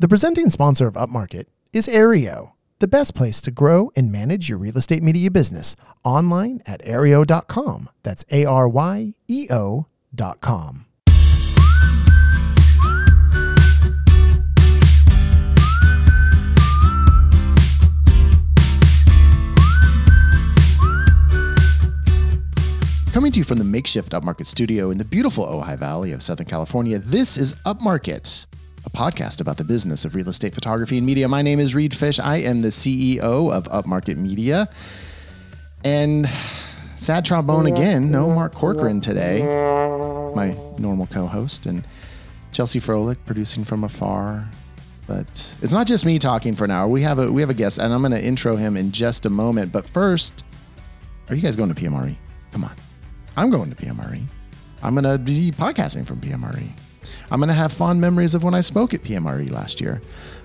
The presenting sponsor of Upmarket is Aryeo, the best place to grow and manage your real estate media business online at aryeo.com. That's A R Y E O.com. Coming to you from the makeshift Upmarket studio in the beautiful Ojai Valley of Southern California, this is Upmarket, a podcast about the business of real estate photography and media. My name is Reed Fish. I am the CEO of Upmarket Media. And sad trombone again, no Mark Corcoran today, my normal co host, and Chelsea Froelich producing from afar. But it's not just me talking for an hour. We have a we have a guest, and I'm going to intro him in just a moment. But first, are you guys going to PMRE? Come on. I'm going to PMRE. I'm going to be podcasting from PMRE. I'm going to have fond memories of when I spoke at PMRE last year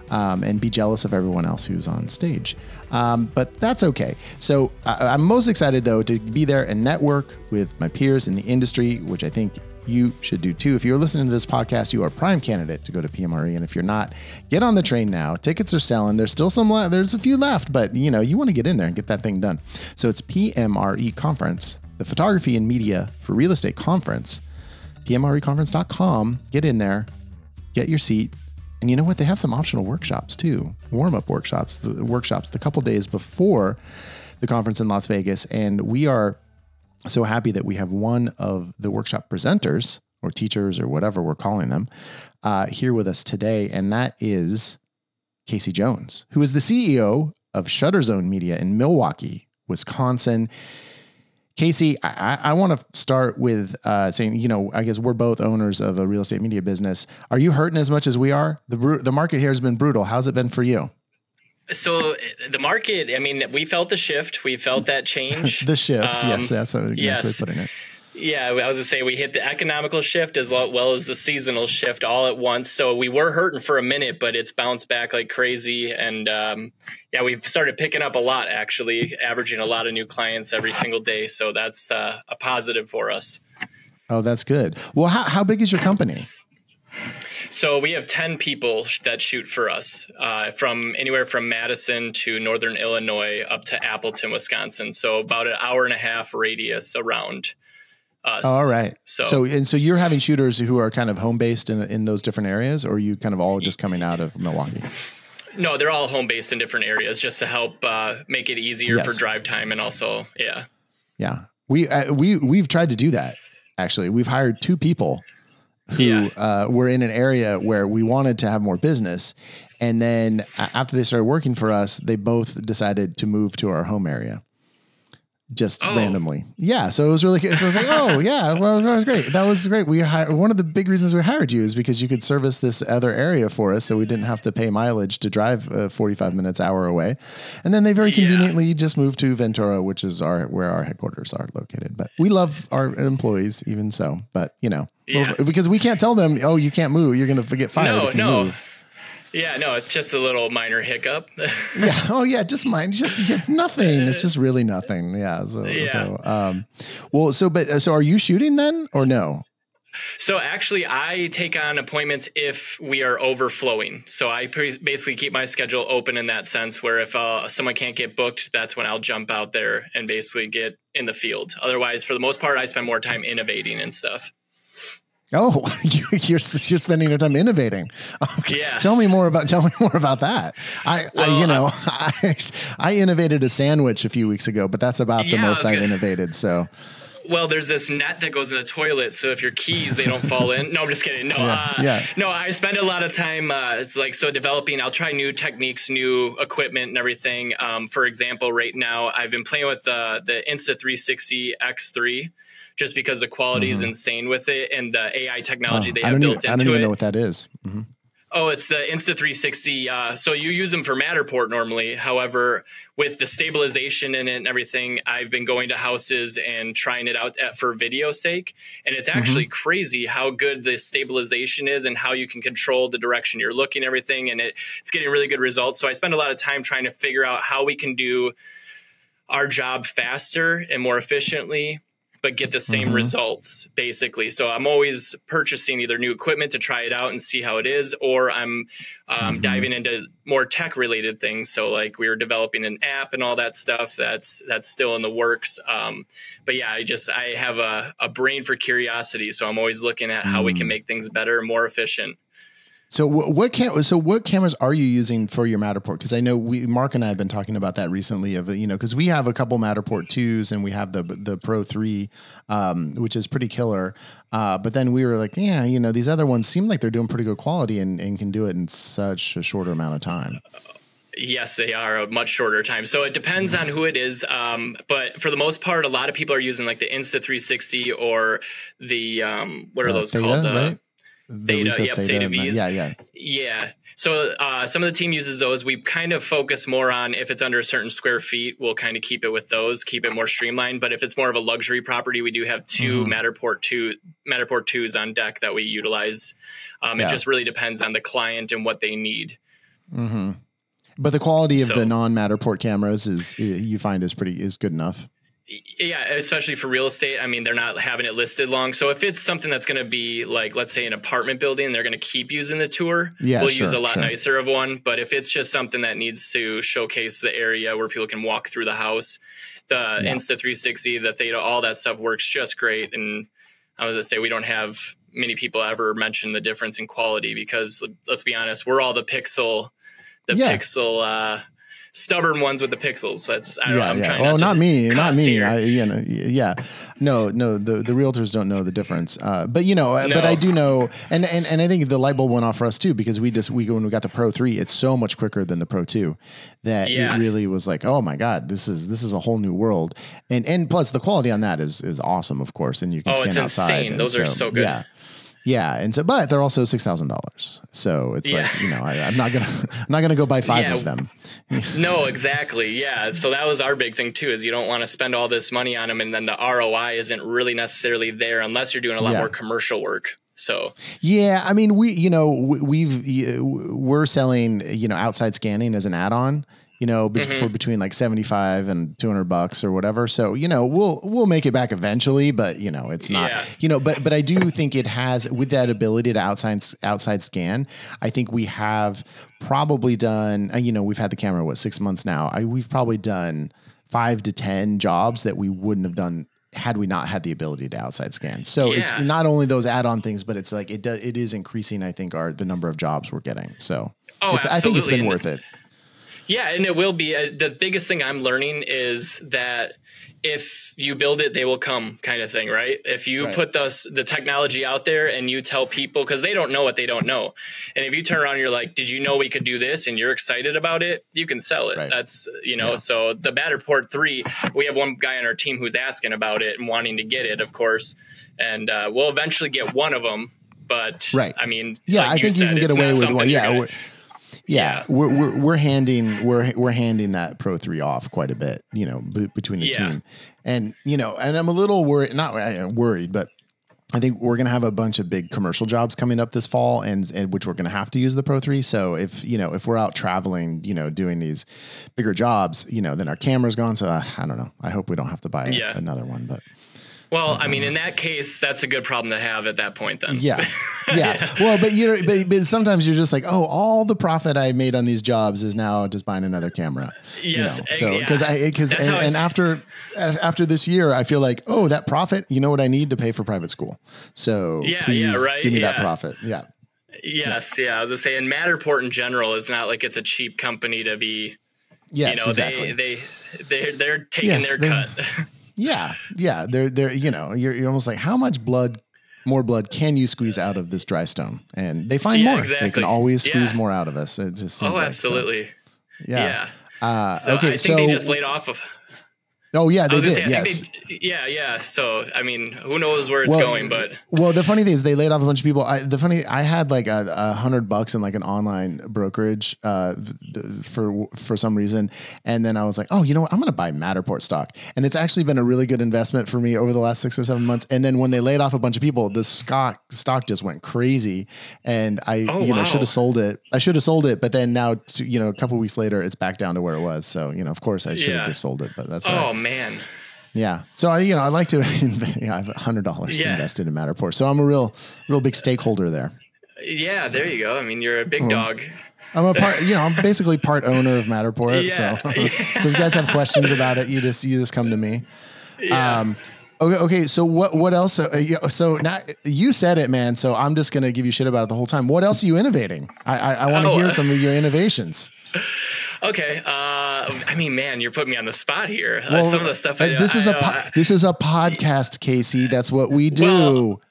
um, and be jealous of everyone else who's on stage. Um, but that's okay. So I, I'm most excited, though, to be there and network with my peers in the industry, which I think you should do too. If you're listening to this podcast, you are a prime candidate to go to PMRE. And if you're not, get on the train now. Tickets are selling. There's still some, le- there's a few left, but you know, you want to get in there and get that thing done. So it's PMRE conference, the photography and media for real estate conference, PMREconference.com. Get in there, get your seat. And you know what? They have some optional workshops too, warm up workshops, the workshops the couple days before the conference in Las Vegas. And we are so happy that we have one of the workshop presenters or teachers or whatever we're calling them uh, here with us today. And that is Casey Jones, who is the CEO of Shutterzone Media in Milwaukee, Wisconsin. Casey, I, I want to start with uh, saying, you know, I guess we're both owners of a real estate media business. Are you hurting as much as we are? The bru- the market here has been brutal. How's it been for you? So the market, I mean, we felt the shift. We felt that change. the shift, um, yes, that's a yes. nice way of putting it. Yeah, I was gonna say we hit the economical shift as well as the seasonal shift all at once. So we were hurting for a minute, but it's bounced back like crazy. And um, yeah, we've started picking up a lot actually, averaging a lot of new clients every single day. So that's uh, a positive for us. Oh, that's good. Well, how, how big is your company? So we have 10 people that shoot for us uh, from anywhere from Madison to Northern Illinois up to Appleton, Wisconsin. So about an hour and a half radius around us. All right. So, so and so you're having shooters who are kind of home based in, in those different areas, or are you kind of all just coming out of Milwaukee? No, they're all home based in different areas just to help uh, make it easier yes. for drive time and also, yeah. Yeah. We, uh, we, we've tried to do that actually. We've hired two people who yeah. uh, were in an area where we wanted to have more business. And then after they started working for us, they both decided to move to our home area just oh. randomly. Yeah. So it was really, good. so I was like, oh yeah, well, that was great. That was great. We hired, one of the big reasons we hired you is because you could service this other area for us. So we didn't have to pay mileage to drive uh, 45 minutes hour away. And then they very conveniently yeah. just moved to Ventura, which is our, where our headquarters are located. But we love our employees even so, but you know, yeah. because we can't tell them, oh, you can't move. You're going to get fired no, if you no. move. Yeah, no, it's just a little minor hiccup. yeah. Oh, yeah. Just mine. Just nothing. It's just really nothing. Yeah. So, yeah. so, um, well, so, but, uh, so are you shooting then or no? So actually, I take on appointments if we are overflowing. So I basically keep my schedule open in that sense. Where if uh, someone can't get booked, that's when I'll jump out there and basically get in the field. Otherwise, for the most part, I spend more time innovating and stuff. Oh, you, are you're spending your time innovating. Okay. Yes. Tell me more about tell me more about that. I, well, I you know I, I innovated a sandwich a few weeks ago, but that's about yeah, the most I've gonna, innovated. So. Well, there's this net that goes in the toilet, so if your keys they don't fall in. No, I'm just kidding. No, yeah, uh, yeah. no, I spend a lot of time. Uh, it's like so developing. I'll try new techniques, new equipment, and everything. Um, for example, right now I've been playing with the the Insta360 X3 just because the quality mm-hmm. is insane with it and the AI technology oh, they have built even, into it. I don't even it. know what that is. Mm-hmm. Oh, it's the Insta360. Uh, so you use them for Matterport normally. However, with the stabilization in it and everything, I've been going to houses and trying it out at, for video sake. And it's mm-hmm. actually mm-hmm. crazy how good the stabilization is and how you can control the direction you're looking, everything. And it, it's getting really good results. So I spend a lot of time trying to figure out how we can do our job faster and more efficiently but get the same mm-hmm. results basically. So I'm always purchasing either new equipment to try it out and see how it is, or I'm um, mm-hmm. diving into more tech related things. So like we were developing an app and all that stuff. That's that's still in the works. Um, but yeah, I just I have a, a brain for curiosity, so I'm always looking at how we can mm. make things better, more efficient. So what cam- so what cameras are you using for your Matterport? Because I know we Mark and I have been talking about that recently. Of you know, because we have a couple Matterport twos and we have the the Pro three, um, which is pretty killer. Uh, but then we were like, yeah, you know, these other ones seem like they're doing pretty good quality and, and can do it in such a shorter amount of time. Yes, they are a much shorter time. So it depends on who it is. Um, but for the most part, a lot of people are using like the Insta 360 or the um, what are uh, those Theta, called? right? Theta, yep, Theta, Theta V's. Yeah, yeah, yeah. So uh, some of the team uses those. We kind of focus more on if it's under a certain square feet, we'll kind of keep it with those, keep it more streamlined. But if it's more of a luxury property, we do have 2 mm-hmm. Matterport two Matterport twos on deck that we utilize. Um, yeah. It just really depends on the client and what they need. Mm-hmm. But the quality of so, the non Matterport cameras is you find is pretty is good enough yeah especially for real estate i mean they're not having it listed long so if it's something that's going to be like let's say an apartment building they're going to keep using the tour yeah, we'll sure, use a lot sure. nicer of one but if it's just something that needs to showcase the area where people can walk through the house the yeah. insta 360 the theta all that stuff works just great and i was going to say we don't have many people ever mention the difference in quality because let's be honest we're all the pixel the yeah. pixel uh stubborn ones with the pixels. That's I yeah, yeah. Oh, not, not me, not me. I, you know, yeah, no, no. The the realtors don't know the difference. Uh, but you know, no. but I do know, and, and and I think the light bulb went off for us too because we just we when we got the Pro three, it's so much quicker than the Pro two that yeah. it really was like, oh my god, this is this is a whole new world. And and plus the quality on that is is awesome, of course, and you can oh, scan it's outside. Insane. Those so, are so good. Yeah. Yeah, and so but they're also six thousand dollars. So it's yeah. like you know I, am not gonna I'm not gonna go buy five yeah. of them. no, exactly. Yeah. So that was our big thing too. Is you don't want to spend all this money on them, and then the ROI isn't really necessarily there unless you're doing a lot yeah. more commercial work. So yeah, I mean we you know we've we're selling you know outside scanning as an add-on you know, mm-hmm. for between like 75 and 200 bucks or whatever. So, you know, we'll, we'll make it back eventually, but you know, it's not, yeah. you know, but, but I do think it has with that ability to outside, outside scan. I think we have probably done, uh, you know, we've had the camera, what, six months now. I, we've probably done five to 10 jobs that we wouldn't have done had we not had the ability to outside scan. So yeah. it's not only those add-on things, but it's like it does it is increasing. I think our the number of jobs we're getting. So oh, I think it's been and worth it. Yeah, and it will be. Uh, the biggest thing I'm learning is that if you build it, they will come kind of thing, right? If you right. put the, the technology out there and you tell people, because they don't know what they don't know. And if you turn around and you're like, did you know we could do this? And you're excited about it, you can sell it. Right. That's, you know, yeah. so the Matterport 3, we have one guy on our team who's asking about it and wanting to get it, of course. And uh, we'll eventually get one of them. But, right. I mean, yeah, like I think you, said, you can get away with one. Yeah yeah, we're, we're, we're handing we're we're handing that Pro Three off quite a bit, you know, b- between the yeah. team, and you know, and I'm a little worried, not worried, but I think we're going to have a bunch of big commercial jobs coming up this fall, and, and which we're going to have to use the Pro Three. So if you know if we're out traveling, you know, doing these bigger jobs, you know, then our camera's gone. So uh, I don't know. I hope we don't have to buy yeah. another one, but. Well, I mean, in that case, that's a good problem to have at that point. Then, yeah, yeah. well, but you know, but, but, sometimes you're just like, oh, all the profit I made on these jobs is now just buying another camera. Yes. You know? Eh, so because yeah. I because and, and after after this year, I feel like, oh, that profit. You know what I need to pay for private school. So yeah, please yeah, right? give me yeah. that profit. Yeah. Yes, yeah. yeah. I was gonna say, and Matterport in general is not like it's a cheap company to be. Yes, you know, exactly. They they they're, they're taking yes, their they, cut. Yeah, yeah. They're they're you know you're you're almost like how much blood more blood can you squeeze out of this dry stone? And they find yeah, more. Exactly. They can always squeeze yeah. more out of us. It just seems oh, like, absolutely. So. Yeah. yeah. Uh, so okay, I think so they just laid off of Oh yeah, they did. Say, yes. They, yeah, yeah. So I mean, who knows where it's well, going? But well, the funny thing is, they laid off a bunch of people. I, the funny, I had like a, a, hundred bucks in like an online brokerage uh, for for some reason, and then I was like, oh, you know what? I'm going to buy Matterport stock, and it's actually been a really good investment for me over the last six or seven months. And then when they laid off a bunch of people, the stock stock just went crazy, and I oh, you know should have sold it. I should have sold it, but then now to, you know a couple weeks later, it's back down to where it was. So you know, of course, I should have yeah. just sold it, but that's oh. Right man. Yeah. So I, you know, I like to, yeah, I have a hundred dollars yeah. invested in Matterport. So I'm a real, real big stakeholder there. Yeah, there you go. I mean, you're a big dog. I'm a part, you know, I'm basically part owner of Matterport. Yeah. So, yeah. so if you guys have questions about it, you just, you just come to me. Yeah. Um, Okay, okay. So what what else? Uh, so now you said it, man. So I'm just gonna give you shit about it the whole time. What else are you innovating? I I, I want to oh, hear some of your innovations. Okay. Uh, I mean, man, you're putting me on the spot here. Uh, well, some of the stuff. I, this is I, a po- this is a podcast, Casey. That's what we do. Well,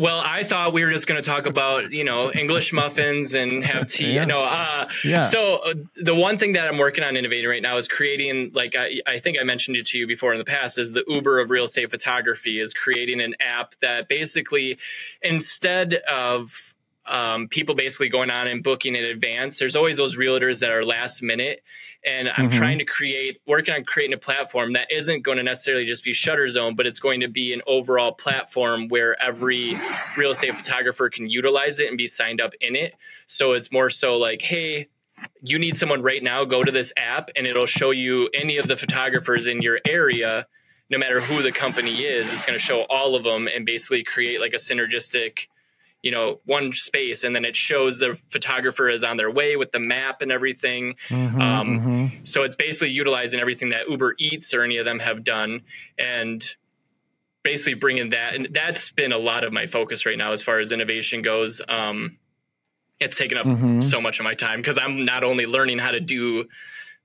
well, I thought we were just going to talk about you know English muffins and have tea. yeah. No, uh, yeah. So uh, the one thing that I'm working on innovating right now is creating, like I, I think I mentioned it to you before in the past, is the Uber of real estate photography. Is creating an app that basically instead of um, people basically going on and booking in advance. There's always those realtors that are last minute. And I'm mm-hmm. trying to create, working on creating a platform that isn't going to necessarily just be Shutter Zone, but it's going to be an overall platform where every real estate photographer can utilize it and be signed up in it. So it's more so like, hey, you need someone right now, go to this app and it'll show you any of the photographers in your area no matter who the company is, it's going to show all of them and basically create like a synergistic you know one space and then it shows the photographer is on their way with the map and everything mm-hmm, um, mm-hmm. so it's basically utilizing everything that uber eats or any of them have done and basically bringing that and that's been a lot of my focus right now as far as innovation goes um, it's taken up mm-hmm. so much of my time because i'm not only learning how to do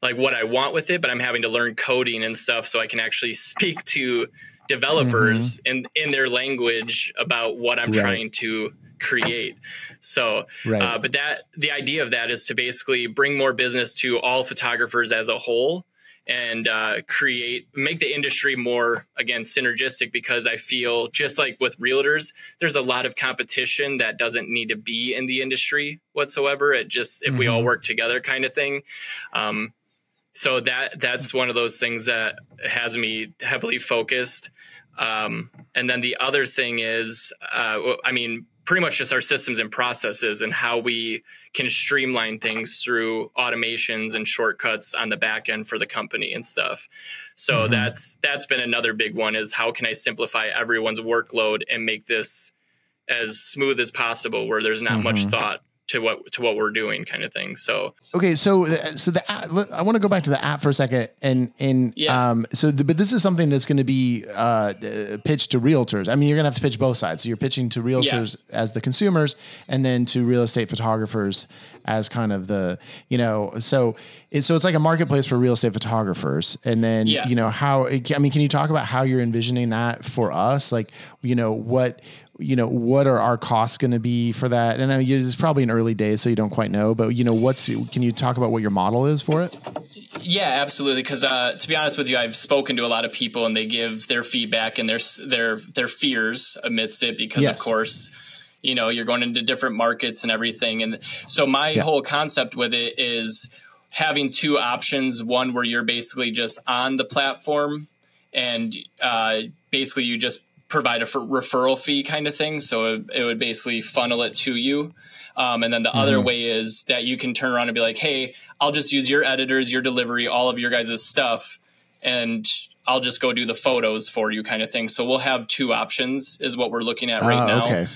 like what i want with it but i'm having to learn coding and stuff so i can actually speak to developers mm-hmm. in in their language about what i'm right. trying to create. So, right. uh, but that the idea of that is to basically bring more business to all photographers as a whole and uh, create make the industry more again synergistic because i feel just like with realtors there's a lot of competition that doesn't need to be in the industry whatsoever it just if mm-hmm. we all mm-hmm. work together kind of thing um, so that that's one of those things that has me heavily focused um, and then the other thing is uh, i mean pretty much just our systems and processes and how we can streamline things through automations and shortcuts on the back end for the company and stuff. So mm-hmm. that's that's been another big one is how can I simplify everyone's workload and make this as smooth as possible where there's not mm-hmm. much thought to what to what we're doing kind of thing so okay so so the app, i want to go back to the app for a second and and yeah. um so the, but this is something that's going to be uh pitched to realtors i mean you're going to have to pitch both sides so you're pitching to realtors yeah. as the consumers and then to real estate photographers as kind of the you know so it, so it's like a marketplace for real estate photographers and then yeah. you know how i mean can you talk about how you're envisioning that for us like you know what you know what are our costs going to be for that and I mean, it's probably in early days so you don't quite know but you know what's can you talk about what your model is for it yeah absolutely because uh, to be honest with you i've spoken to a lot of people and they give their feedback and their their their fears amidst it because yes. of course you know you're going into different markets and everything and so my yeah. whole concept with it is having two options one where you're basically just on the platform and uh, basically you just provide a referral fee kind of thing. So it, it would basically funnel it to you. Um, and then the mm-hmm. other way is that you can turn around and be like, hey, I'll just use your editors, your delivery, all of your guys' stuff, and I'll just go do the photos for you kind of thing. So we'll have two options, is what we're looking at right uh, now. Okay.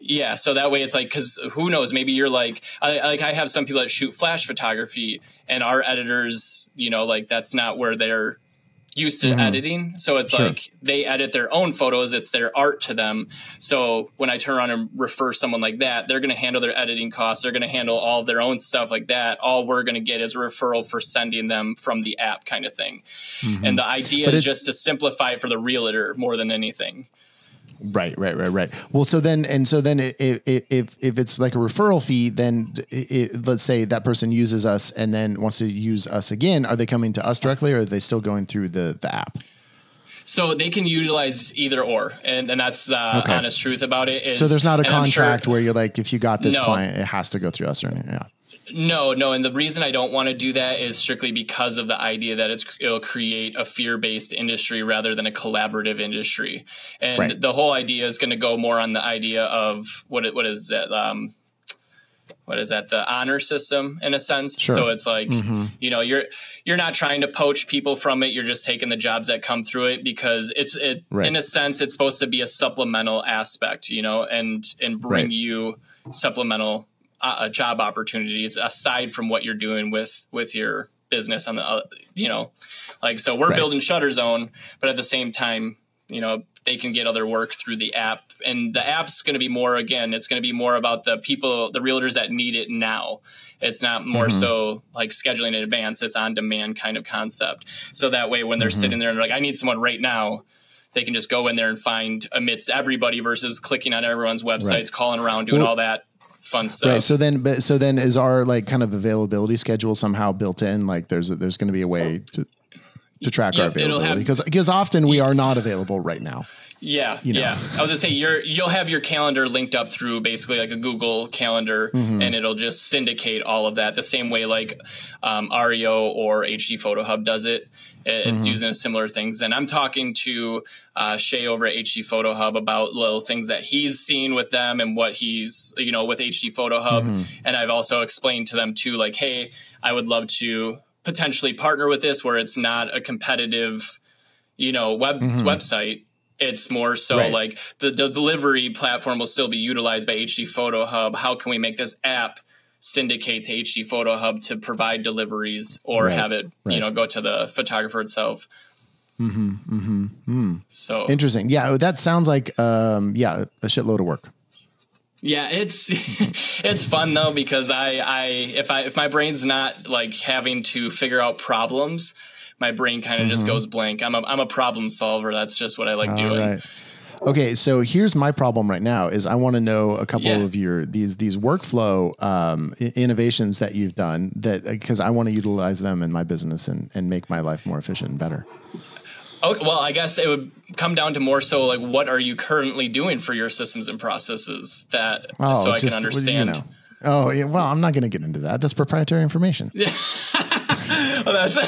Yeah, so that way it's like because who knows? Maybe you're like, I, like I have some people that shoot flash photography, and our editors, you know, like that's not where they're used to mm-hmm. editing. So it's sure. like they edit their own photos, it's their art to them. So when I turn around and refer someone like that, they're going to handle their editing costs, they're going to handle all their own stuff like that. All we're going to get is a referral for sending them from the app kind of thing. Mm-hmm. And the idea but is just to simplify it for the realtor more than anything. Right, right, right, right. Well, so then, and so then, if if if it's like a referral fee, then it, let's say that person uses us and then wants to use us again, are they coming to us directly, or are they still going through the the app? So they can utilize either or, and, and that's the okay. honest truth about it. Is, so there's not a contract sure, where you're like, if you got this no. client, it has to go through us or anything. Yeah. No, no, and the reason I don't want to do that is strictly because of the idea that it's it'll create a fear-based industry rather than a collaborative industry. And right. the whole idea is going to go more on the idea of what it, what is it? Um, what is that the honor system in a sense sure. so it's like mm-hmm. you know you're you're not trying to poach people from it you're just taking the jobs that come through it because it's it right. in a sense it's supposed to be a supplemental aspect you know and and bring right. you supplemental uh, uh, job opportunities aside from what you're doing with with your business on the uh, you know like so we're right. building shutter zone but at the same time you know they can get other work through the app and the app's going to be more again it's going to be more about the people the realtors that need it now it's not more mm-hmm. so like scheduling in advance it's on demand kind of concept so that way when they're mm-hmm. sitting there and they're like i need someone right now they can just go in there and find amidst everybody versus clicking on everyone's websites right. calling around doing well, all that fun stuff. Right. So then, but so then, is our like kind of availability schedule somehow built in? Like, there's a, there's going to be a way to to track yep, our availability because because often we are not available right now. Yeah, you know. yeah. I was gonna say you're you'll have your calendar linked up through basically like a Google Calendar, mm-hmm. and it'll just syndicate all of that the same way like um, Aryeo or HD Photo Hub does it. It's mm-hmm. using similar things, and I'm talking to uh, Shay over at HD Photo Hub about little things that he's seen with them and what he's you know with HD Photo Hub, mm-hmm. and I've also explained to them too, like, hey, I would love to potentially partner with this where it's not a competitive, you know, web mm-hmm. website. It's more so right. like the, the delivery platform will still be utilized by HD Photo Hub. How can we make this app syndicate to HD Photo Hub to provide deliveries or right. have it, right. you know, go to the photographer itself? Mm-hmm, mm-hmm, mm. So interesting. Yeah, that sounds like um, yeah, a shitload of work. Yeah, it's it's fun though because I I if I if my brain's not like having to figure out problems, my brain kind of mm-hmm. just goes blank. I'm a I'm a problem solver. That's just what I like All doing. Right. Okay, so here's my problem right now is I want to know a couple yeah. of your these these workflow um, innovations that you've done that because I want to utilize them in my business and and make my life more efficient and better. Oh, well, I guess it would come down to more so like what are you currently doing for your systems and processes that oh, so I just, can understand. You know. Oh, yeah, well, I'm not going to get into that. That's proprietary information. Yeah. well, that's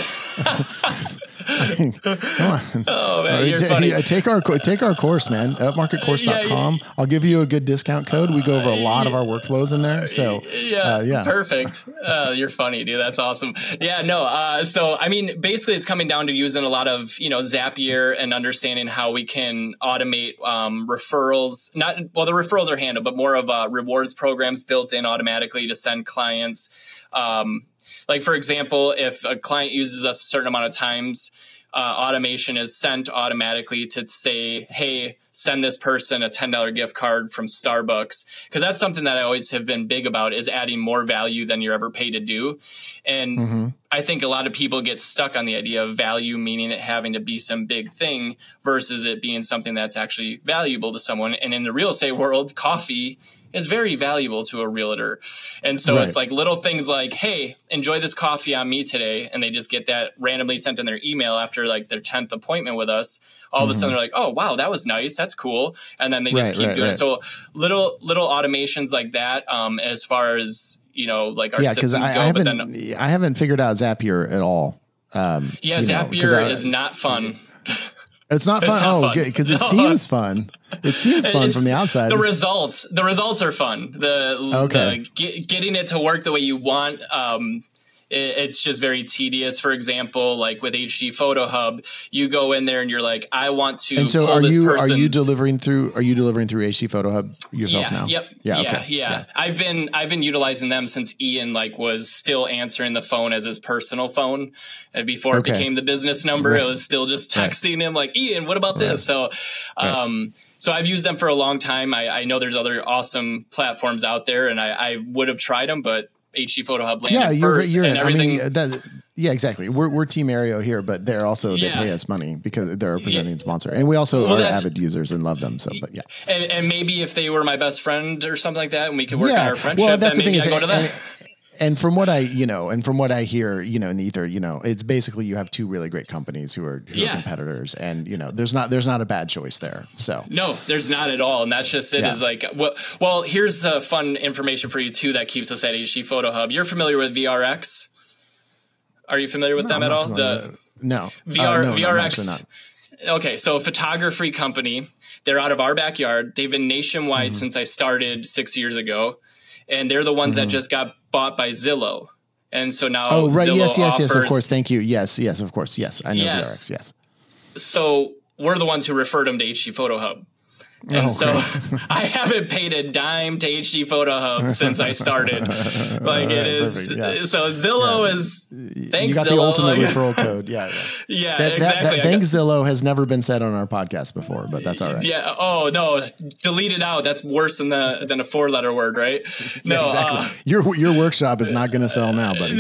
Come on. Oh man, you're funny. Take our take our course, man. Upmarketcourse.com. Yeah, yeah. I'll give you a good discount code. We go over a lot of our workflows in there. So yeah, uh, yeah, perfect. Uh, you're funny, dude. That's awesome. Yeah, no. Uh, so I mean, basically, it's coming down to using a lot of you know Zapier and understanding how we can automate um, referrals. Not well, the referrals are handled, but more of uh, rewards programs built in automatically to send clients. Um, like for example, if a client uses us a certain amount of times, uh, automation is sent automatically to say, "Hey, send this person a ten dollar gift card from Starbucks," because that's something that I always have been big about is adding more value than you're ever paid to do. And mm-hmm. I think a lot of people get stuck on the idea of value, meaning it having to be some big thing versus it being something that's actually valuable to someone. And in the real estate world, coffee is very valuable to a realtor. And so right. it's like little things like, hey, enjoy this coffee on me today. And they just get that randomly sent in their email after like their 10th appointment with us. All mm-hmm. of a sudden mm-hmm. they're like, oh, wow, that was nice. That's cool. And then they just keep right, doing it. So little, little automations like that, um, as far as, you know, like our yeah, systems I, go. I haven't, then, I haven't figured out Zapier at all. Um, yeah, Zapier know, I, is not fun. It's not fun. It's not oh, because it seems fun. It seems fun it's, from the outside. The results, the results are fun. The okay, the, get, getting it to work the way you want. Um, it's just very tedious. For example, like with HD Photo Hub, you go in there and you're like, I want to. And so, are you are you delivering through? Are you delivering through HD Photo Hub yourself yeah, now? Yep. Yeah. Yeah, okay. yeah. yeah. I've been I've been utilizing them since Ian like was still answering the phone as his personal phone, and before okay. it became the business number, right. it was still just texting right. him like, Ian, what about right. this? So, um, so I've used them for a long time. I, I know there's other awesome platforms out there, and I, I would have tried them, but HD Photo Hub landed yeah, you're, first, you're and everything. I mean, that, yeah, exactly. We're, we're Team Aryeo here, but they're also they pay us money because they're a presenting yeah. sponsor, and we also well, are avid users and love them. So, but yeah, and, and, maybe if they were my best friend or something like that, and we could work yeah. on our friendship, well, that's the thing is, I go to them and from what I, you know, and from what I hear, you know, in the ether, you know, it's basically you have two really great companies who are, who yeah. are competitors, and you know, there's not there's not a bad choice there. So no, there's not at all, and that's just it. Yeah. Is like, well, well, here's uh, fun information for you too that keeps us at HD Photo Hub. You're familiar with VRX? Are you familiar with no, them at all? The no VR uh, no, VRX. No, okay, so a photography company. They're out of our backyard. They've been nationwide mm-hmm. since I started six years ago and they're the ones mm-hmm. that just got bought by Zillow. And so now, oh right, Zillow yes, yes, offers, yes, of course, thank you, yes, yes, of course, yes, I know yes. VRX, yes. So we're the ones who referred them to HD Photo Hub. And oh, so I haven't paid a dime to HD Photo Hub since I started. like it is yeah. so Zillow yeah. is thanks You got Zillow, the ultimate like, referral code. Yeah. Yeah, yeah that, exactly. That, that, thanks Zillow has never been said on our podcast before, but that's all right. Yeah. Oh no, delete it out. That's worse than the than a four letter word, right? No. exactly. Uh, your your workshop is not going to sell now, buddy.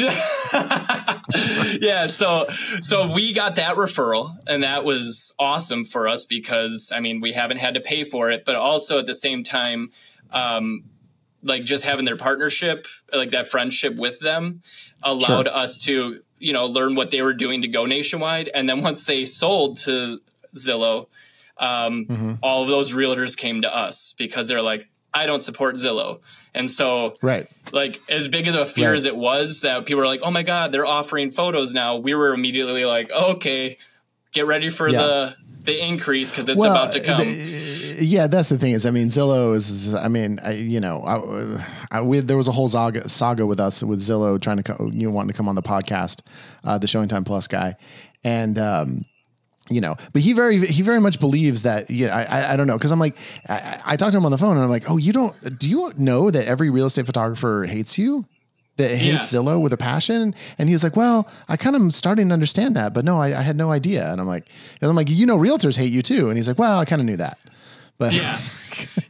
yeah, so so we got that referral and that was awesome for us because I mean, we haven't had to pay for it, but also at the same time, um, like just having their partnership, like that friendship with them, allowed sure. us to you know learn what they were doing to go nationwide, and then once they sold to Zillow, um, mm-hmm. all of those realtors came to us because they're like, I don't support Zillow. And so, right, like as big as a fear right. as it was that people were like, "Oh my god, they're offering photos now," we were immediately like, "Okay, get ready for yeah. the the increase because it's well, about to come. The, yeah, that's the thing is, I mean, Zillow is, I mean, I, you know, I, I, we, there was a whole saga, saga with us with Zillow trying to, co- you know, wanting to come on the podcast, uh, the Showing Time Plus guy, and um, you know, but he very he very much believes that. Yeah, I I, I don't know because I'm like I, I talked to him on the phone and I'm like, oh, you don't do you know that every real estate photographer hates you? That hates yeah. Zillow with a passion. And he's like, well, I kind of starting to understand that, but no, I, I had no idea. And I'm like, and I'm like, you know, realtors hate you too. And he's like, well, I kind of knew that. But yeah,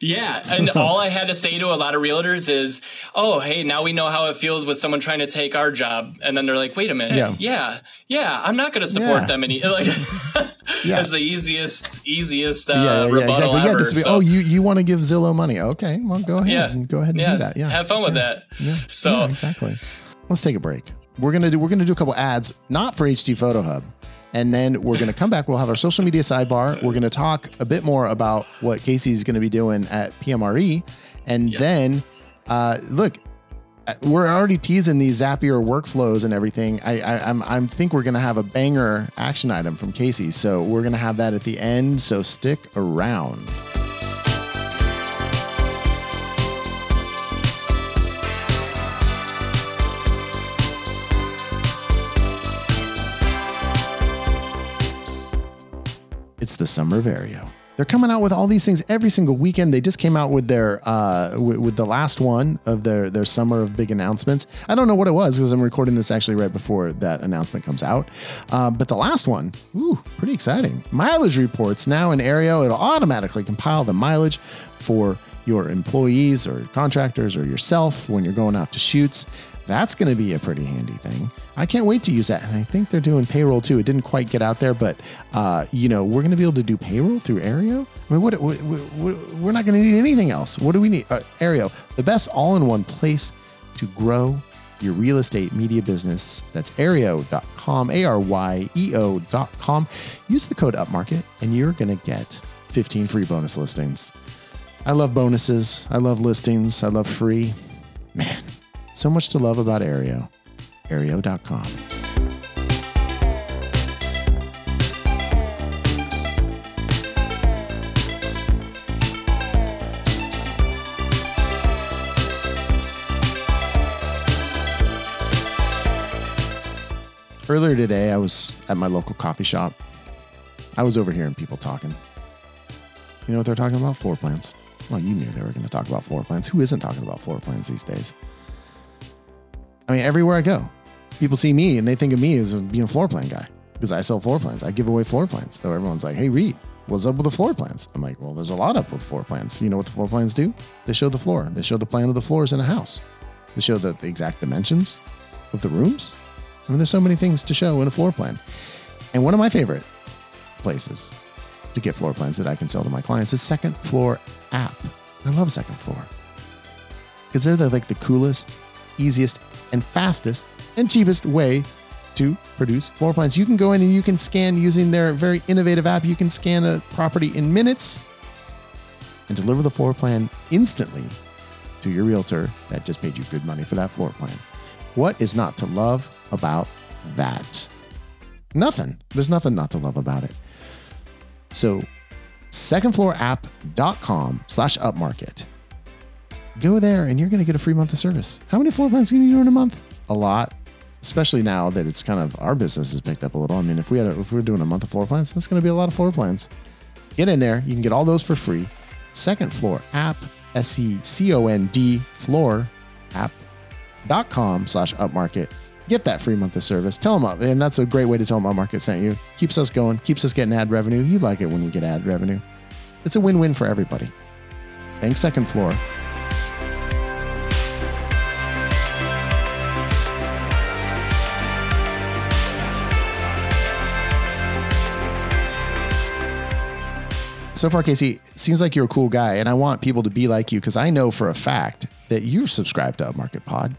yeah. And all I had to say to a lot of realtors is, "Oh, hey, now we know how it feels with someone trying to take our job." And then they're like, "Wait a minute, yeah, yeah, yeah I'm not going to support yeah. them any." Like, yeah. that's the easiest, easiest uh, yeah, yeah, yeah exactly. Ever, yeah, just be, so. oh, you you want to give Zillow money? Okay, well, go ahead yeah. and go ahead and do that. Yeah, have fun with that. Yeah, so exactly. Let's take a break. We're gonna do we're gonna do a couple ads, not for HD Photo Hub and then we're going to come back. We'll have our social media sidebar. We're going to talk a bit more about what Casey's going to be doing at PMRE. And yep. then, uh, look, we're already teasing these Zapier workflows and everything. I, I I'm, I'm think we're gonna have a banger action item from Casey, so we're gonna have that at the end. So stick around. It's the summer of Aryeo. They're coming out with all these things every single weekend. They just came out with their uh, with, with the last one of their their summer of big announcements. I don't know what it was because I'm recording this actually right before that announcement comes out. Uh, but the last one, ooh, pretty exciting. Mileage reports now in Aryeo. It'll automatically compile the mileage for your employees or contractors or yourself when you're going out to shoots. That's going to be a pretty handy thing. I can't wait to use that. And I think they're doing payroll too. It didn't quite get out there, but uh, you know, we're going to be able to do payroll through Aryeo. I mean, what, what, what we're not going to need anything else. What do we need? Uh, Aryeo, the best all-in-one place to grow your real estate media business. That's aryeo.com, A R Y E O.com. Use the code UPMARKET and you're going to get 15 free bonus listings. I love bonuses. I love listings. I love free. Man, so much to love about Aryeo. Aryeo.com. Earlier today, I was at my local coffee shop. I was overhearing people talking. You know what they're talking about? Floor plans. Well, you knew they were going to talk about floor plans. Who isn't talking about floor plans these days? I mean, everywhere I go, people see me and they think of me as being a floor plan guy because I sell floor plans. I give away floor plans. So everyone's like, hey, Reed, what's up with the floor plans? I'm like, well, there's a lot up with floor plans. You know what the floor plans do? They show the floor, they show the plan of the floors in a house, they show the, the exact dimensions of the rooms. I mean, there's so many things to show in a floor plan. And one of my favorite places to get floor plans that I can sell to my clients is Second Floor app. I love Second Floor because they're the, like the coolest, easiest, and fastest and cheapest way to produce floor plans. You can go in and you can scan using their very innovative app. You can scan a property in minutes and deliver the floor plan instantly to your realtor that just paid you good money for that floor plan. What is not to love about that? Nothing. There's nothing not to love about it. So, secondfloorapp.com slash upmarket go there and you're going to get a free month of service. How many floor plans can you do in a month? A lot, especially now that it's kind of our business has picked up a little. I mean, if we had a, if we are doing a month of floor plans, that's going to be a lot of floor plans. Get in there. You can get all those for free. Second floor app, S E C O N D floor app.com slash upmarket. Get that free month of service. Tell them up. And that's a great way to tell them upmarket sent you. Keeps us going, keeps us getting ad revenue. You like it when we get ad revenue. It's a win win for everybody. Thanks, second floor. So far, Casey, seems like you're a cool guy, and I want people to be like you because I know for a fact that you've subscribed to Upmarket Pod.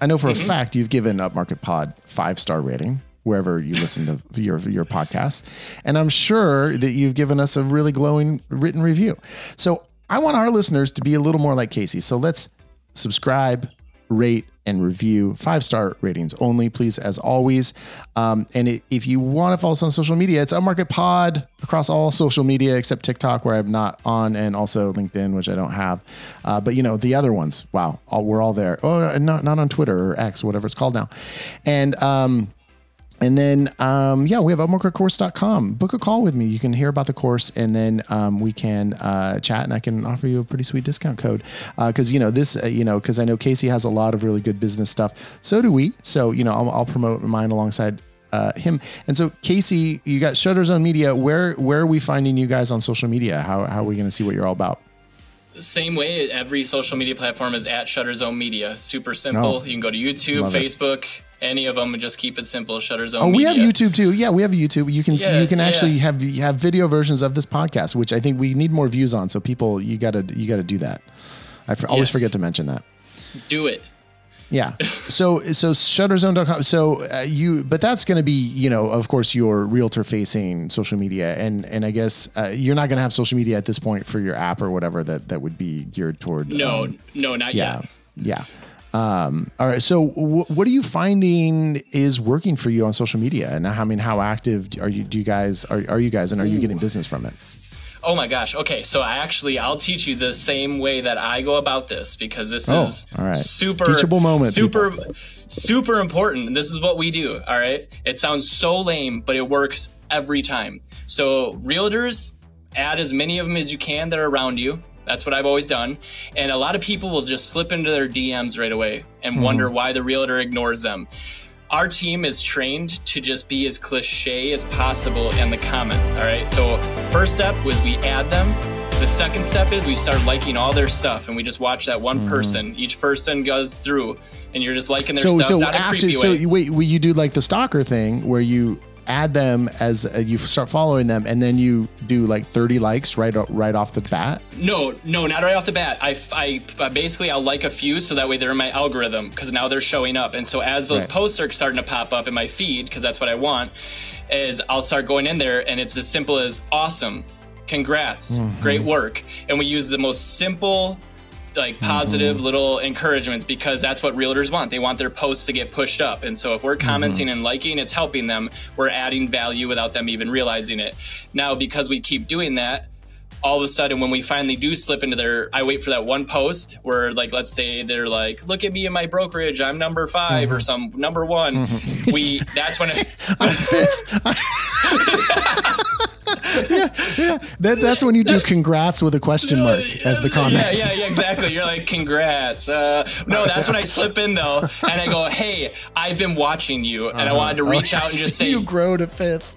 I know for mm-hmm. a fact you've given Upmarket Pod five star rating wherever you listen to your your podcast, and I'm sure that you've given us a really glowing written review. So I want our listeners to be a little more like Casey. So let's subscribe, rate, and review. Five star ratings only, please, as always. Um, and it, if you want to follow us on social media, it's Upmarket Pod across all social media except TikTok, where I'm not on, and also LinkedIn, which I don't have. Uh, but you know the other ones, wow, all, we're all there. Oh, not not on Twitter or X, whatever it's called now. And um, and then, um, yeah, we have upmarketcourse.com. Book a call with me. You can hear about the course and then um, we can uh, chat and I can offer you a pretty sweet discount code. Because, uh, you know, this, uh, you know, because I know Casey has a lot of really good business stuff. So do we. So, you know, I'll, I'll promote mine alongside uh, him. And so, Casey, you got Shutter Zone Media. Where where are we finding you guys on social media? How, how are we going to see what you're all about? Same way, every social media platform is at Shutter Zone Media. Super simple. Oh, you can go to YouTube, Facebook. It any of them and just keep it simple. Shutter Zone. Oh, we have YouTube too. Yeah, we have YouTube. You can yeah, see, you can actually yeah. have have video versions of this podcast, which I think we need more views on. So people, you gotta you gotta do that. I f- always forget to mention that. Do it. Yeah. So so shutterzone.com. So uh, you, but that's going to be you know of course your realtor facing social media, and and I guess uh, you're not going to have social media at this point for your app or whatever that that would be geared toward. No, um, no, not yet. yeah, yet. Yeah. Um, all right. So, w- what are you finding is working for you on social media? And I mean, how active are you? Do you guys are, are you guys, and are you getting business from it? Oh my gosh. Okay, so I actually I'll teach you the same way that I go about this because this oh, is all right. super teachable moment. Super people. super important. This is what we do, all right? It sounds so lame, but it works every time. So, realtors add as many of them as you can that are around you. That's what I've always done. And a lot of people will just slip into their DMs right away and mm wonder why the realtor ignores them. Our team is trained to just be as cliche as possible in the comments. All right. So, first step was we add them. The second step is we start liking all their stuff and we just watch that one mm person. Each person goes through and you're just liking their so, stuff. So, after, so you, wait, you do like the stalker thing where you add them as uh, you start following them, and then you do like 30 likes right right off the bat? No, no, not right off the bat. I, I basically I'll like a few so that way they're in my algorithm because now they're showing up, and so as those right. posts are starting to pop up in my feed because that's what I want, is I'll start going in there, and it's as simple as awesome, congrats, mm-hmm. great work, and we use the most simple like positive mm-hmm. little encouragements because that's what realtors want. They want their posts to get pushed up. And so if we're mm-hmm. commenting mm-hmm. and liking, it's helping them. We're adding value without them even realizing it. Now, because we keep doing that, all of a sudden when we finally do slip into their i wait for that one post where like let's say they're like look at me in my brokerage i'm number 5 mm-hmm. or some number one mm-hmm. we that's when it yeah, yeah. That, that's when you do congrats with a question mark as the comment. Yeah, yeah, yeah, exactly. You're like, congrats. Uh, no, that's when I slip in though, and I go, hey, I've been watching you, and uh-huh. I wanted to reach oh, out and just say, you grow to fifth.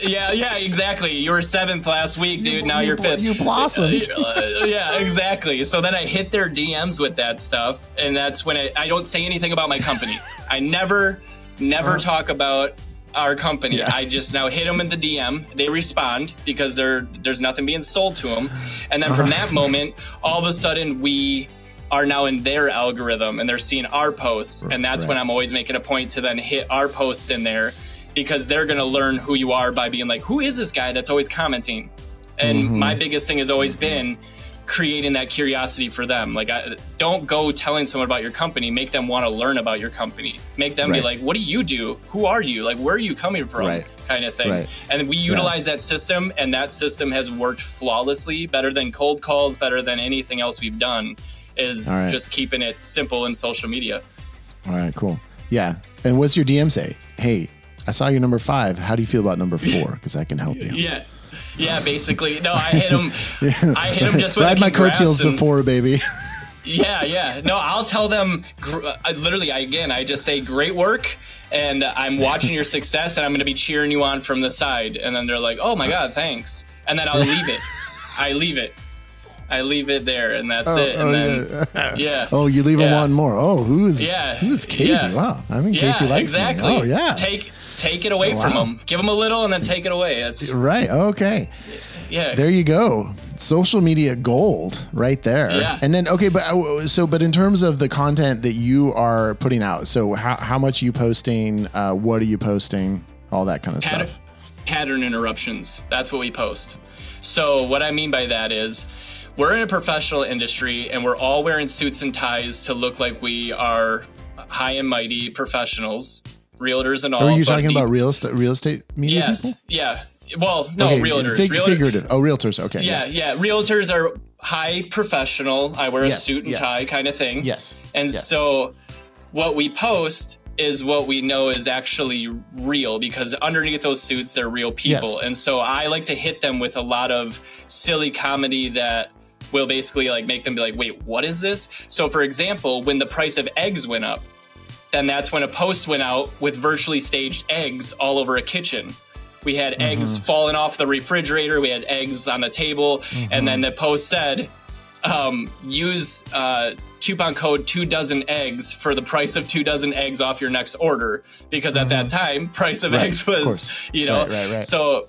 yeah, yeah, exactly. You were seventh last week, dude. You, now you, are fifth. You blossomed. Uh, yeah, exactly. So then I hit their DMs with that stuff, and that's when I, I don't say anything about my company. I never, never uh-huh. talk about our company. Yeah. I just now hit them in the DM. They respond because there there's nothing being sold to them, and then from that moment, all of a sudden we are now in their algorithm and they're seeing our posts, and that's right. when I'm always making a point to then hit our posts in there because they're gonna learn who you are by being like, who is this guy that's always commenting? And mm-hmm. my biggest thing has always been creating that curiosity for them. Like, I, don't go telling someone about your company. Make them want to learn about your company. Make them right. be like, "What do you do? Who are you? Like, where are you coming from?" Right. Kind of thing. Right. And we utilize yeah. that system, and that system has worked flawlessly, better than cold calls, better than anything else we've done. is just keeping it simple in social media. All right, cool. Yeah. And what's your DM say? Hey, I saw your number five. How do you feel about number four? Because I can help you. Yeah. Yeah, basically. No, I hit him. yeah. I hit him just with ride my coattails to four, baby. yeah, yeah. No, I'll tell them. I, uh, literally, I, again, I just say, "Great work," and I'm watching your success, and I'm going to be cheering you on from the side. And then they're like, "Oh my god, thanks," and then I'll leave it. I leave it. I leave it there, and that's oh, it. And oh, then, yeah. yeah. Oh, you leave yeah. them wanting more. Oh, who's yeah? Who's Casey? Yeah. Wow. I mean, Casey likes exactly. me. Oh, yeah. Take take it away wow. from them. Give them a little, and then take it away. That's right. Okay. Yeah. There you go. Social media gold right there. Yeah. And then okay, but uh, so but in terms of the content that you are putting out, so how how much are you posting? Uh, what are you posting? All that kind of Pat- stuff. Pattern interruptions. That's what we post. So what I mean by that is we're in a professional industry and we're all wearing suits and ties to look like we are high and mighty professionals, realtors and all. Are you talking about real estate real estate media? Yes. People? Yeah. Well, no, okay, realtors. Fig- figurative. Oh, realtors. Okay. Yeah, yeah, yeah, Realtors are high professional. I wear a yes, suit and yes. tie kind of thing. Yes. And yes. so what we post is what we know is actually real because underneath those suits they're real people. Yes. And so I like to hit them with a lot of silly comedy that will basically like make them be like, wait, what is this? So for example, when the price of eggs went up, then that's when a post went out with virtually staged eggs all over a kitchen. We had mm-hmm. eggs falling off the refrigerator. We had eggs on the table, mm-hmm. and then the post said, um, "Use uh, coupon code two dozen eggs for the price of two dozen eggs off your next order." Because mm-hmm. at that mm-hmm. time, price of right, eggs was, you know, right, right, right. so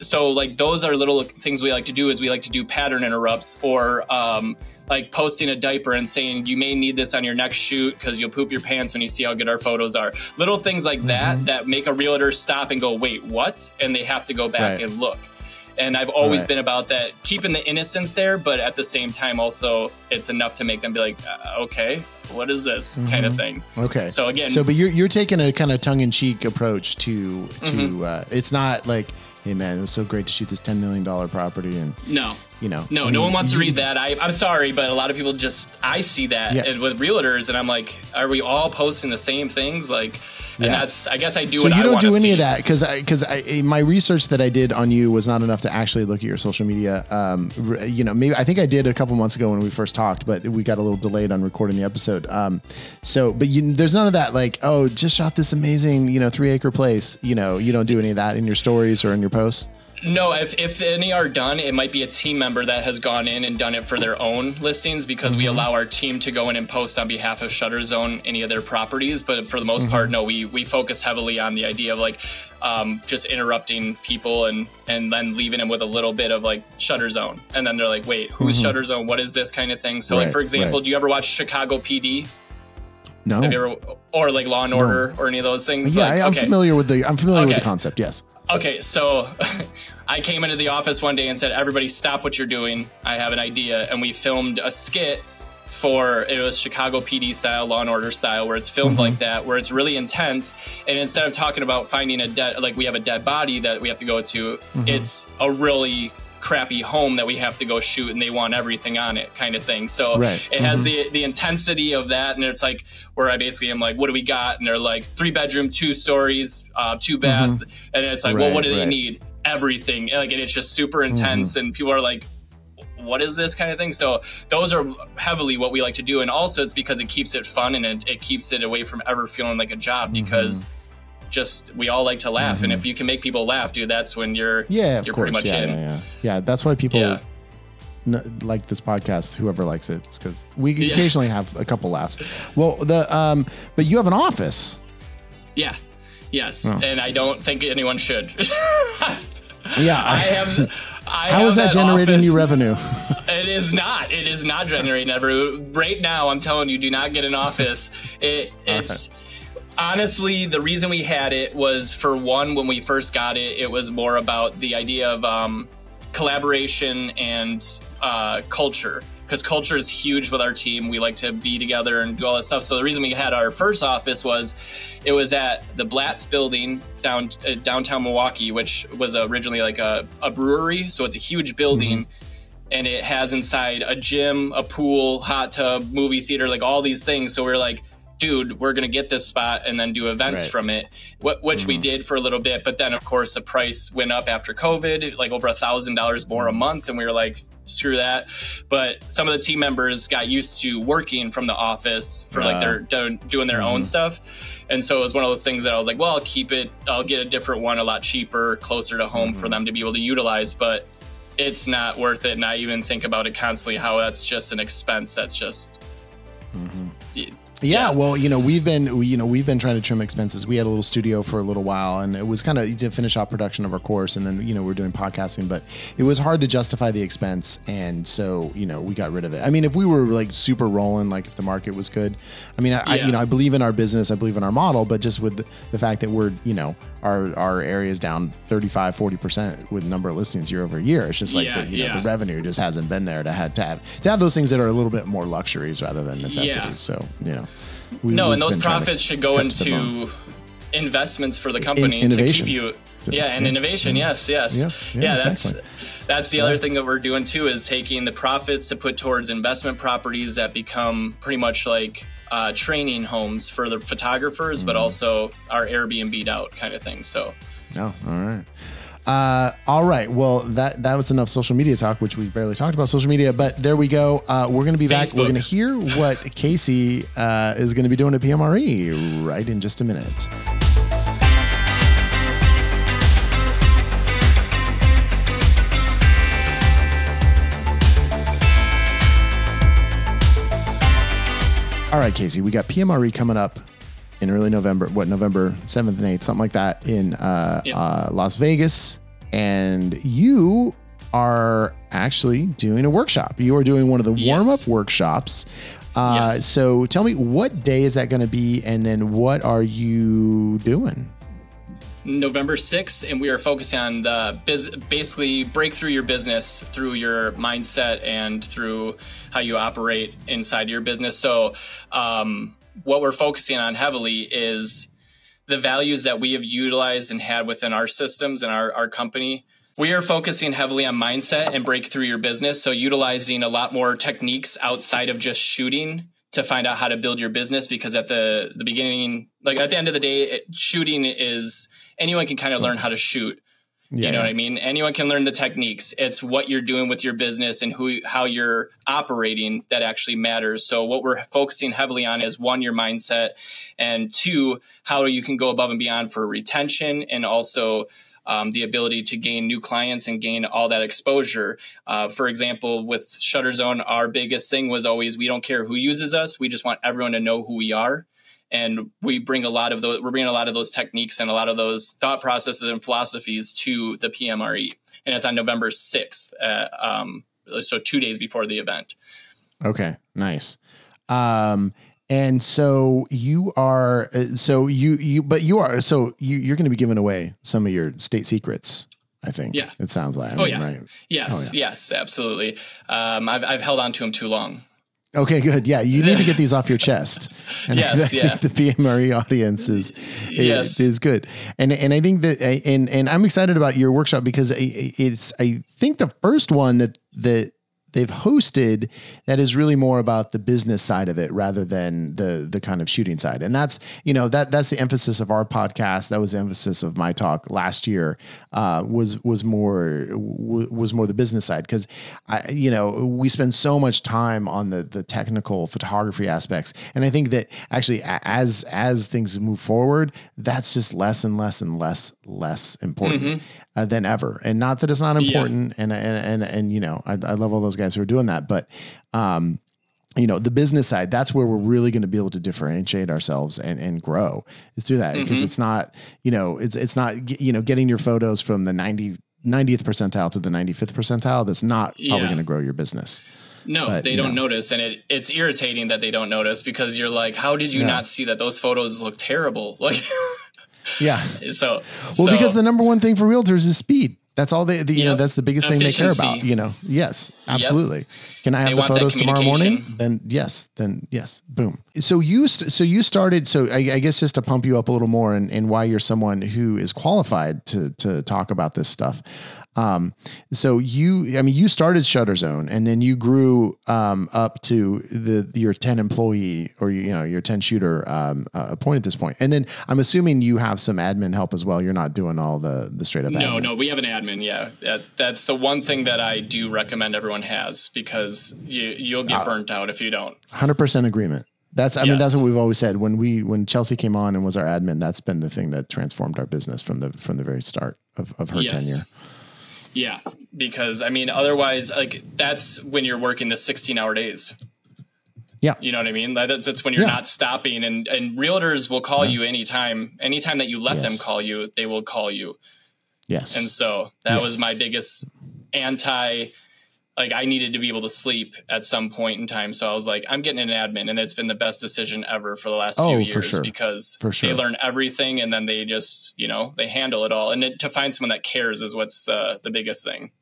so like those are little things we like to do is we like to do pattern interrupts or um, like posting a diaper and saying you may need this on your next shoot because you'll poop your pants when you see how good our photos are little things like mm-hmm. that that make a realtor stop and go wait what and they have to go back right. and look and i've always right. been about that keeping the innocence there but at the same time also it's enough to make them be like uh, okay what is this mm-hmm. kind of thing okay so again so but you're, you're taking a kind of tongue-in-cheek approach to to mm-hmm. uh, it's not like hey man, it was so great to shoot this ten million dollar property and no, you know, no, I mean, no one wants to read that. I, I'm sorry, but a lot of people just I see that yeah. with realtors, and I'm like, are we all posting the same things? Like, and yeah. that's I guess I do. So you don't do any see. of that because because my research that I did on you was not enough to actually look at your social media. Um, you know, maybe I think I did a couple months ago when we first talked, but we got a little delayed on recording the episode. Um, so, but you, there's none of that. Like, oh, just shot this amazing, you know, three acre place. You know, you don't do any of that in your stories or in your posts. No, if, if any are done, it might be a team member that has gone in and done it for their own listings because mm-hmm. we allow our team to go in and post on behalf of Shutter Zone any of their properties. But for the most mm-hmm. part, no, we we focus heavily on the idea of like um, just interrupting people and and then leaving them with a little bit of like Shutter Zone, and then they're like, wait, who's mm-hmm. Shutter Zone? What is this kind of thing? So right, like for example, right. do you ever watch Chicago PD? No. Have you ever, or like Law and Order no. or any of those things? Yeah, like, I'm okay. familiar with the. I'm familiar okay. with the concept. Yes. Okay, so I came into the office one day and said, "Everybody, stop what you're doing. I have an idea." And we filmed a skit for it was Chicago PD style, Law and Order style, where it's filmed mm-hmm. like that, where it's really intense. And instead of talking about finding a dead, like we have a dead body that we have to go to, mm-hmm. it's a really crappy home that we have to go shoot and they want everything on it kind of thing so right. it has mm-hmm. the the intensity of that and it's like where i basically am like what do we got and they're like three bedroom two stories uh, two bath mm-hmm. and it's like right, well what do right. they need everything like and it's just super intense mm-hmm. and people are like what is this kind of thing so those are heavily what we like to do and also it's because it keeps it fun and it, it keeps it away from ever feeling like a job mm-hmm. because just we all like to laugh, mm-hmm. and if you can make people laugh, dude, that's when you're yeah, you're course. pretty much yeah, in. Yeah, yeah, yeah. That's why people yeah. n- like this podcast. Whoever likes it, it's because we occasionally have a couple laughs. Well, the um, but you have an office. Yeah. Yes, oh. and I don't think anyone should. yeah, I have. I How is that, that generating office. new revenue? it is not. It is not generating revenue. Right now, I'm telling you, do not get an office. It it's. Okay honestly, the reason we had it was for one, when we first got it, it was more about the idea of um, collaboration and uh, culture. Because culture is huge with our team. We like to be together and do all this stuff. So the reason we had our first office was it was at the Blatz building down uh, downtown Milwaukee, which was originally like a, a brewery. So it's a huge building. Mm-hmm and it has inside a gym, a pool, hot tub, movie theater, like all these things. So we're like, dude, we're gonna get this spot and then do events right. from it, which mm-hmm. we did for a little bit. But then, of course, the price went up after COVID, like over a thousand dollars more a mm-hmm. month, and we were like, screw that. But some of the team members got used to working from the office for uh, like they're doing their mm-hmm. own stuff. And so it was one of those things that I was like, well, I'll keep it. I'll get a different one, a lot cheaper, closer to home mm-hmm. for them to be able to utilize. But it's not worth it. And I even think about it constantly how that's just an expense that's just. Mm-hmm. Yeah, well, you know, we've been, you know, we've been trying to trim expenses. We had a little studio for a little while, and it was kind of to finish off production of our course, and then you know we're doing podcasting, but it was hard to justify the expense, and so you know we got rid of it. I mean, if we were like super rolling, like if the market was good, I mean, I, yeah. I you know I believe in our business, I believe in our model, but just with the, the fact that we're you know our our area is down 35 40 percent with number of listings year over year it's just like yeah, the, you know yeah. the revenue just hasn't been there to have to have to have those things that are a little bit more luxuries rather than necessities so you know we, no and those profits should go into investments for the company In, innovation. to keep you yeah, and innovation. Yes, yes, yes. Yeah, yeah that's exactly. that's the other thing that we're doing too is taking the profits to put towards investment properties that become pretty much like uh, training homes for the photographers, mm-hmm. but also our Airbnb out kind of thing. So, oh, all right. Uh, all right. Well, that that was enough social media talk, which we barely talked about social media. But there we go. Uh, we're going to be back. We're going to hear what Casey uh, is going to be doing at PMRE right in just a minute. All right, Casey, we got PMRE coming up in early November, what, November 7th and 8th, something like that in uh, yep. uh, Las Vegas. And you are actually doing a workshop. You are doing one of the warm up workshops. Uh, yes. So tell me, what day is that going to be? And then what are you doing? November 6th, and we are focusing on the biz- basically break through your business through your mindset and through how you operate inside your business. So, um, what we're focusing on heavily is the values that we have utilized and had within our systems and our, our company. We are focusing heavily on mindset and break through your business. So, utilizing a lot more techniques outside of just shooting to find out how to build your business because at the the beginning like at the end of the day it, shooting is anyone can kind of learn how to shoot. Yeah. You know what I mean? Anyone can learn the techniques. It's what you're doing with your business and who how you're operating that actually matters. So what we're focusing heavily on is one your mindset and two how you can go above and beyond for retention and also um, the ability to gain new clients and gain all that exposure. Uh, for example, with Shutter Zone, our biggest thing was always we don't care who uses us. We just want everyone to know who we are and we bring a lot of those we're bringing a lot of those techniques and a lot of those thought processes and philosophies to the PMRE, and it's on November sixth, uh, um, so two days before the event. Okay, nice. Um, and so you are, uh, so you you, but you are, so you you're going to be giving away some of your state secrets. I think. Yeah. It sounds like. I oh, mean, yeah. Right? Yes. Oh, yeah. Yes. Absolutely. Um, I've I've held on to them too long. Okay, good. Yeah, you need to get these off your chest. And yes, I yeah. the PMRE audience is, yes. is good, and and I think that and and I'm excited about your workshop because it's I think the first one that that they've hosted that is really more about the business side of it rather than the the kind of shooting side. And that's you know that that's the emphasis of our podcast. That was the emphasis of my talk last year. Uh, was was more was more the business side because I you know we spend so much time on the the technical photography aspects, and I think that actually as as things move forward, that's just less and less and less less important. Mm-hmm uh, than ever. And not that it's not important. Yeah. And, and, and, and, you know, I, I love all those guys who are doing that, but, um, you know, the business side, that's where we're really going to be able to differentiate ourselves and, and grow is through that. Because mm-hmm. it's not, you know, it's, it's not, you know, getting your photos from the 90, 90th percentile to the 95th percentile. That's not yeah. probably going to grow your business. No, but, they don't know. notice, and it, it's irritating that they don't notice because you're like, how did you yeah. not see that those photos look terrible? Like, Yeah. So well, so, because the number one thing for realtors is speed. That's all they, the, you yep. know, that's the biggest Efficiency. thing they care about. You know, yes, absolutely. Yep. Can I have they the photos tomorrow morning? Then yes, then yes, boom. So you, so you started. So I, I, guess just to pump you up a little more, and, and why you're someone who is qualified to to talk about this stuff. Um, so you, I mean, you started Shutter Zone, and then you grew um, up to the your ten employee or you know your ten shooter um, uh, point at this point. And then I'm assuming you have some admin help as well. You're not doing all the the straight up. No, admin. no, we have an admin. Yeah, that, that's the one thing that I do recommend everyone has because you you'll get uh, burnt out if you don't. Hundred percent agreement. That's I yes. mean that's what we've always said when we when Chelsea came on and was our admin. That's been the thing that transformed our business from the from the very start of, of her yes. tenure. Yeah, because I mean, otherwise, like that's when you're working the 16 hour days. Yeah. You know what I mean? That's, that's when you're yeah. not stopping and, and realtors will call yeah. you anytime, anytime that you let yes. them call you, they will call you. Yes. And so that yes. was my biggest anti like I needed to be able to sleep at some point in time. So I was like, I'm getting an admin, and it's been the best decision ever for the last oh, few years sure. because sure. they learn everything and then they just, you know, they handle it all. And it, to find someone that cares is what's the the biggest thing.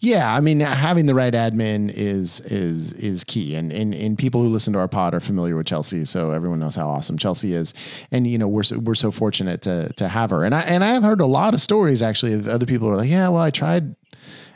Yeah, I mean, having the right admin is is is key, and and and people who listen to our pod are familiar with Chelsea, so everyone knows how awesome Chelsea is, and you know we're so, we're so fortunate to to have her, and I and I have heard a lot of stories actually of other people who are like, yeah, well, I tried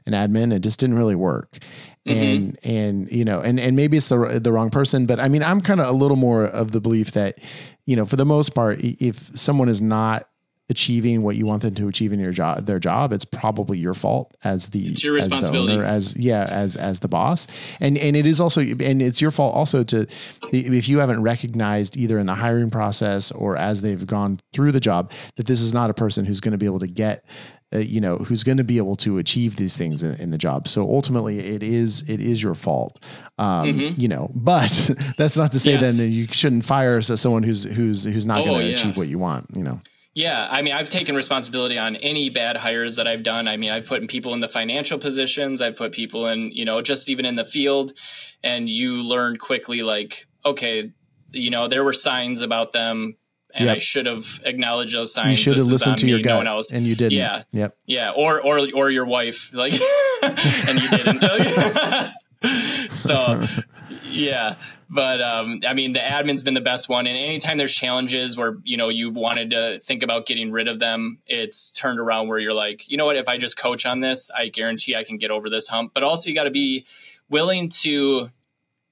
an admin. It just didn't really work. Mm-hmm. And and you know, and and maybe it's the the wrong person, but I mean, I'm kind of a little more of the belief that, you know, for the most part, if someone is not achieving what you want them to achieve in your job their job it's probably your fault as the it's your responsibility as, owner, as yeah as as the boss and and it is also and it's your fault also to if you haven't recognized either in the hiring process or as they've gone through the job that this is not a person who's going to be able to get uh, you know who's going to be able to achieve these things in, in, the job so ultimately it is it is your fault um, mm-hmm. you know but that's not to say yes. then that you shouldn't fire someone who's who's who's not oh, going to yeah. achieve what you want you know yeah, I mean, I've taken responsibility on any bad hires that I've done. I mean, I've put people in the financial positions, I've put people in, you know, just even in the field, and you learn quickly, like, okay, you know, there were signs about them and yep. I should have acknowledged those signs. You should have listened to me, your gut, no and you didn't. Yeah, yep, yeah, or or or your wife, like, and you didn't. so, yeah, but um, I mean, the admin's been the best one, and anytime there's challenges where you know you've wanted to think about getting rid of them, it's turned around where you're like, you know what? If I just coach on this, I guarantee I can get over this hump. But also, you got to be willing to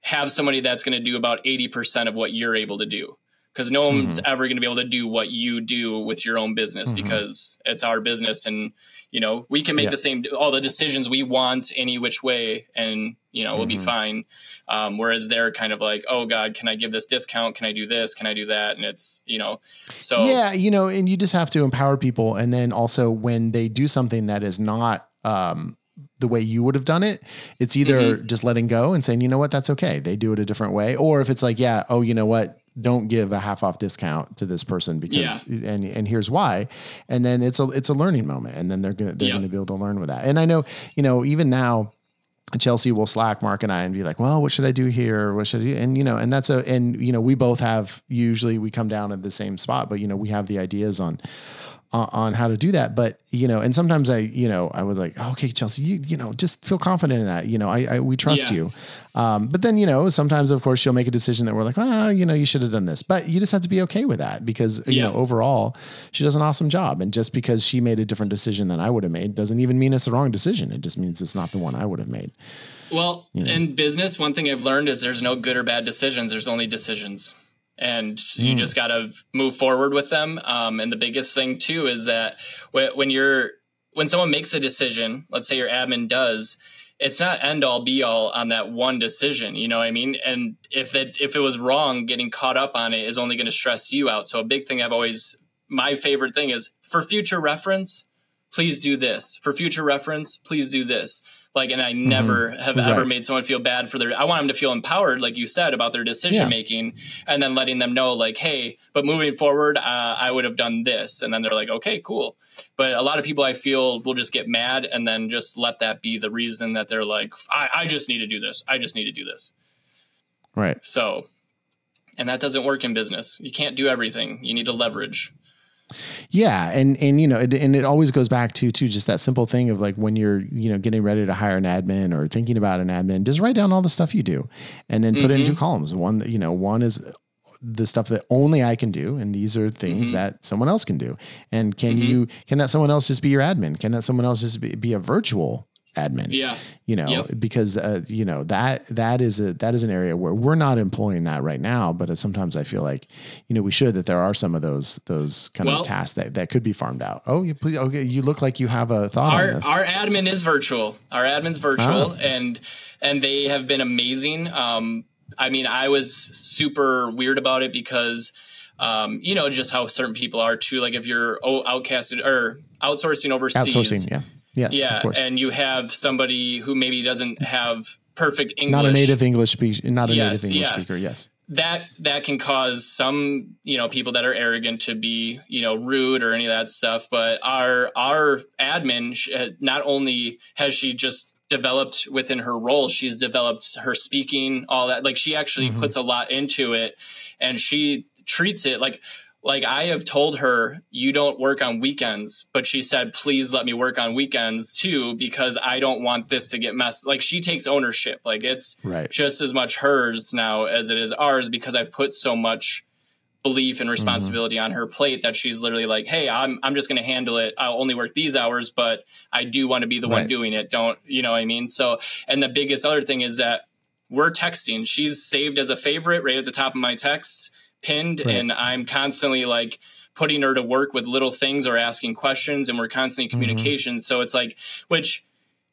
have somebody that's going to do about 80% of what you're able to do because no one's mm-hmm. ever going to be able to do what you do with your own business mm-hmm. because it's our business and you know we can make yeah. the same all the decisions we want any which way and you know we'll mm-hmm. be fine um, whereas they're kind of like oh god can i give this discount can i do this can i do that and it's you know so yeah you know and you just have to empower people and then also when they do something that is not um, the way you would have done it, it's either mm-hmm. just letting go and saying, you know what, that's okay. They do it a different way. Or if it's like, yeah, oh, you know what, don't give a half off discount to this person because yeah. and and here's why and then it's a it's a learning moment and then they're gonna they're gonna be able to learn with that and i know you know even now Chelsea will slack Mark and I and be like, well, what should I do here? What should I do? And, you know, and that's a, and, you know, we both have, usually we come down at the same spot, but, you know, we have the ideas on, on how to do that. But you know, and sometimes I, you know, I would like, oh, okay, Chelsea, you, you know, just feel confident in that. You know, I, I we trust yeah. you. Um, but then, you know, sometimes of course she'll make a decision that we're like, oh, you know, you should have done this. But you just have to be okay with that because you know, overall, she does an awesome job. And just because she made a different decision than I would have made doesn't even mean it's the wrong decision. It just means it's not the one I would have made. Well, you know? in business, one thing I've learned is there's no good or bad decisions. There's only decisions and mm. you just got to move forward with them. Um, and the biggest thing too is that when you're when someone makes a decision, let's say your admin does, it's not end all be all on that one decision. You know what I mean? And if it if it was wrong, getting caught up on it is only going to stress you out. So a big thing I've always my favorite thing is for future reference, please do this. For future reference, please do this. Like, and I mm-hmm. never mm-hmm. have right. ever made someone feel bad for their, I want them to feel empowered, like you said, about their decision yeah. making and then letting them know, like, hey, but moving forward, uh, I would have done this. And then they're like, okay, cool. But a lot of people I feel will just get mad and then just let that be the reason that they're like, I, I just need to do this. I just need to do this. Right. So, and that doesn't work in business. You can't do everything. You need to leverage. Yeah, and and you know, it, and it always goes back to to just that simple thing of like when you're you know getting ready to hire an admin or thinking about an admin, just write down all the stuff you do, and then put mm-hmm. it into columns. One, you know, one is the stuff that only I can do, and these are things mm-hmm. that someone else can do. And can mm-hmm. you can that someone else just be your admin? Can that someone else just be, be a virtual admin. Yeah. You know, yep. because uh, you know that that is a that is an area where we're not employing that right now, but sometimes I feel like you know we should that there are some of those those kind well, of tasks that that could be farmed out. Oh, you please okay, you look like you have a thought our, on this. Our admin is virtual. Our admin's virtual ah. and and they have been amazing. Um I mean, I was super weird about it because um, you know, just how certain people are too. Like if you're outcasted or outsourcing overseas, outsourcing, yeah Yes, yeah, and you have somebody who maybe doesn't have perfect English, not a native English speaker, not a yes, native English yeah. speaker. Yes, that that can cause some you know people that are arrogant to be you know rude or any of that stuff. But our our admin uh, not only has she just developed within her role, she's developed her speaking, all that. Like she actually mm-hmm. puts a lot into it, and she treats it like like I have told her you don't work on weekends, but she said please let me work on weekends too because I don't want this to get messed. Like she takes ownership. Like it's right. just as much hers now as it is ours because I've put so much belief and responsibility mm-hmm. on her plate that she's literally like, "Hey, I'm I'm just going to handle it. I'll only work these hours, but I do want to be the right. one doing it. Don't, you know what I mean?" So, and the biggest other thing is that we're texting. She's saved as a favorite right at the top of my texts pinned right. and I'm constantly like putting her to work with little things or asking questions and we're constantly mm-hmm. communication. Mm-hmm. So it's like, which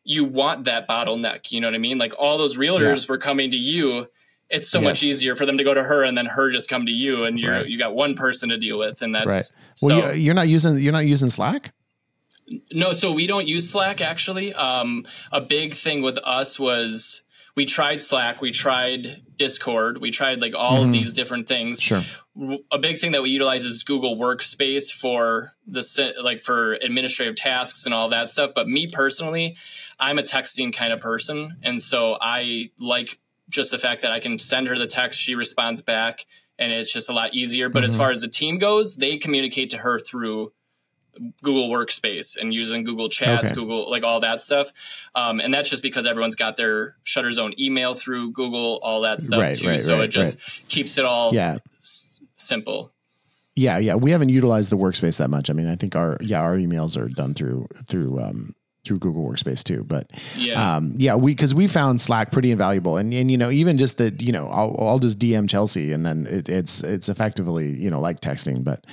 you want that bottleneck, you know what I mean? Like all those realtors yeah. were coming to you. It's so yes. much easier for them to go to her and then her just come to you and you're, right. you got one person to deal with. And that's, right. well, so, you're not using, you're not using Slack. No, so we don't use Slack actually. Um, a big thing with us was we tried Slack, we tried Discord, we tried like all mm-hmm. of these different things. Sure. A big thing that we utilize is Google Workspace for the like for administrative tasks and all that stuff. But me personally, I'm a texting kind of person, and so I like just the fact that I can send her the text, she responds back, and it's just a lot easier. But mm-hmm. as far as the team goes, they communicate to her through Google Workspace and using Google Chats, okay. Google like all that stuff. Um, and that's just because everyone's got their Shutter Zone email through Google, all that stuff right, too. Right, so right, it just keeps it all yeah. S- simple. Yeah, yeah. We haven't utilized the workspace that much. I mean, I think our yeah, our emails are done through through um through Google Workspace too. But yeah, um, yeah, we because we found Slack pretty invaluable, and and you know even just that you know I'll, I'll just DM Chelsea, and then it, it's it's effectively you know like texting, but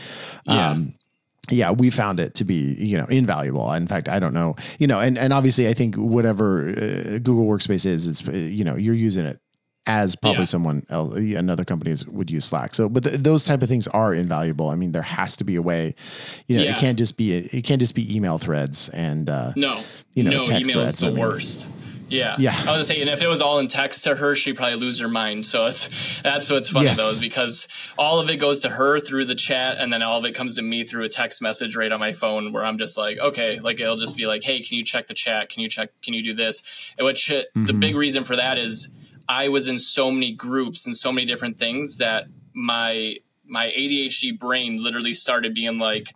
um, yeah, we found it to be, you know, invaluable. In fact, I don't know, you know, and, and obviously I think whatever uh, Google Workspace is, it's, you know, you're using it as probably yeah. someone else, another companies would use Slack. So, but those type of things are invaluable. I mean, there has to be a way, you know, yeah. it can't just be, it can't just be email threads and, uh, no, you know, no, text email threads. is the I mean, worst. Yeah. Yeah. I was saying if it was all in text to her, she'd probably lose her mind. So it's that's what's funny yes. though, is because all of it goes to her through the chat and then all of it comes to me through a text message right on my phone where I'm just like, okay, like it'll just be like, Hey, can you check the chat? Can you check can you do this? And which mm-hmm. the big reason for that is I was in so many groups and so many different things that my my ADHD brain literally started being like,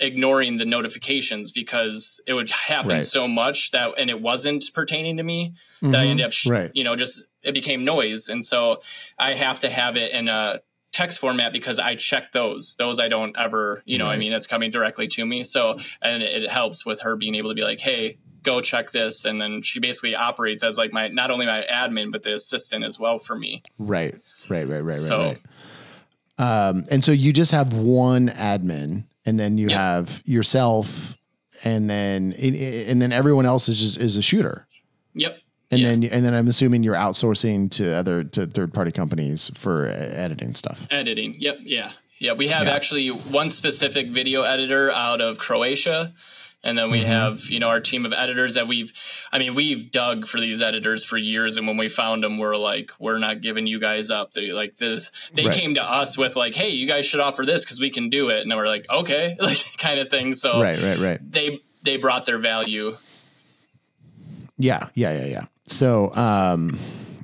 ignoring the notifications because it would happen right. so much that and it wasn't pertaining to me mm-hmm. that I ended up sh- right. you know just it became noise and so I have to have it in a text format because I check those those I don't ever you know right. I mean it's coming directly to me so and it helps with her being able to be like hey go check this and then she basically operates as like my not only my admin but the assistant as well for me right right right right so, right, right. Um, and so you just have one admin and then you have yourself, and then and then everyone else is just, is a shooter. Yep. And then and then I'm assuming you're outsourcing to other to third party companies for editing stuff. Editing. Yep. Yeah. Yeah. We have yeah. actually one specific video editor out of Croatia and then we mm-hmm. have, you know, our team of editors that we've, I mean, we've dug for these editors for years. And when we found them, we're like, we're not giving you guys up. They like this, they right. came to us with like, Hey, you guys should offer this cause we can do it. And we're like, okay, like kind of thing. So right, right, right. They, they brought their value. Yeah. Yeah. Yeah. Yeah. So, um,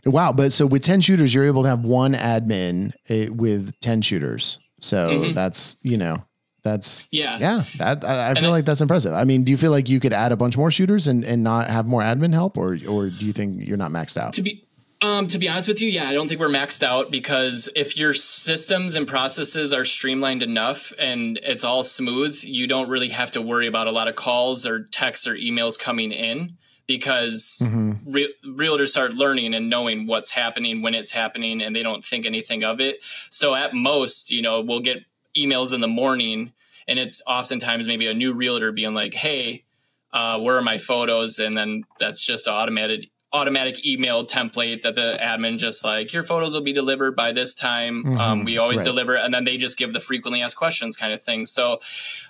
wow. But so with 10 shooters, you're able to have one admin uh, with 10 shooters. So mm-hmm. that's, you know, that's yeah, yeah. That I, I feel like that's impressive. I mean, do you feel like you could add a bunch more shooters and, and not have more admin help, or or do you think you're not maxed out? To be Um, to be honest with you, yeah, I don't think we're maxed out because if your systems and processes are streamlined enough and it's all smooth, you don't really have to worry about a lot of calls or texts or emails coming in because mm-hmm. re- realtors start learning and knowing what's happening when it's happening and they don't think anything of it. So at most, you know, we'll get emails in the morning and it's oftentimes maybe a new realtor being like, "Hey, uh, where are my photos?" And then that's just automated automatic email template that the admin just like your photos will be delivered by this time. Mm-hmm, um, we always right. deliver, and then they just give the frequently asked questions kind of thing. So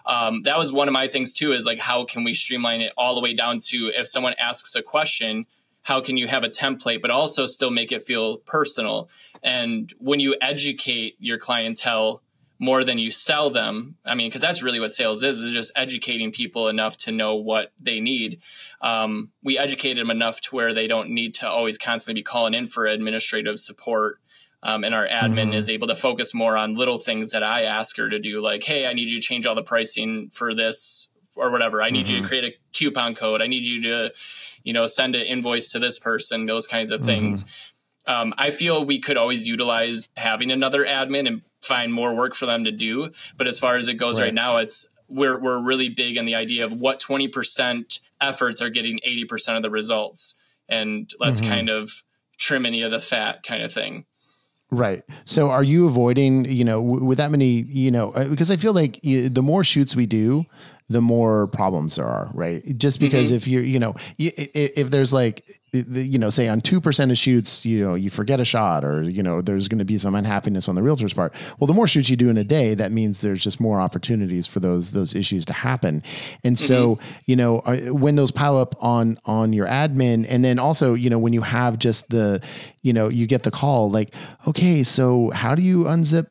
um, that was one of my things too. Is like how can we streamline it all the way down to if someone asks a question. How can you have a template, but also still make it feel personal? And when you educate your clientele more than you sell them. I mean, because that's really what sales is, is just educating people enough to know what they need. Um, we educated them enough to where they don't need to always constantly be calling in for administrative support. Um, and our admin mm-hmm. is able to focus more on little things that I ask her to do, like, hey, I need you to change all the pricing for this or whatever. I need mm-hmm. you to mm-hmm. create a coupon code. I need you to, you know, send an invoice to this person, those kinds of things. Mm-hmm. Um, I feel we could always utilize having another admin and find more work for them to do. But as far as it goes right, right now, it's we're we're really big in the idea of what twenty percent efforts are getting eighty percent of the results, and let's mm-hmm. kind of trim any of the fat, kind of thing. Right. So are you avoiding, you know, with that many, you know, uh, because I feel like the more shoots we do, the more problems there are, right? Just because mm-hmm. if you're, you know, if there's like, you know, say on 2% of shoots, you know, you forget a shot or, you know, there's going to be some unhappiness on the realtor's part. Well, the more shoots you do in a day, that means there's just more opportunities for those, those issues to happen. And mm-hmm. so, you know, uh, when those pile up on, on your admin, and then also, you know, when you have just the, you know, you get the call like, okay, so how do you unzip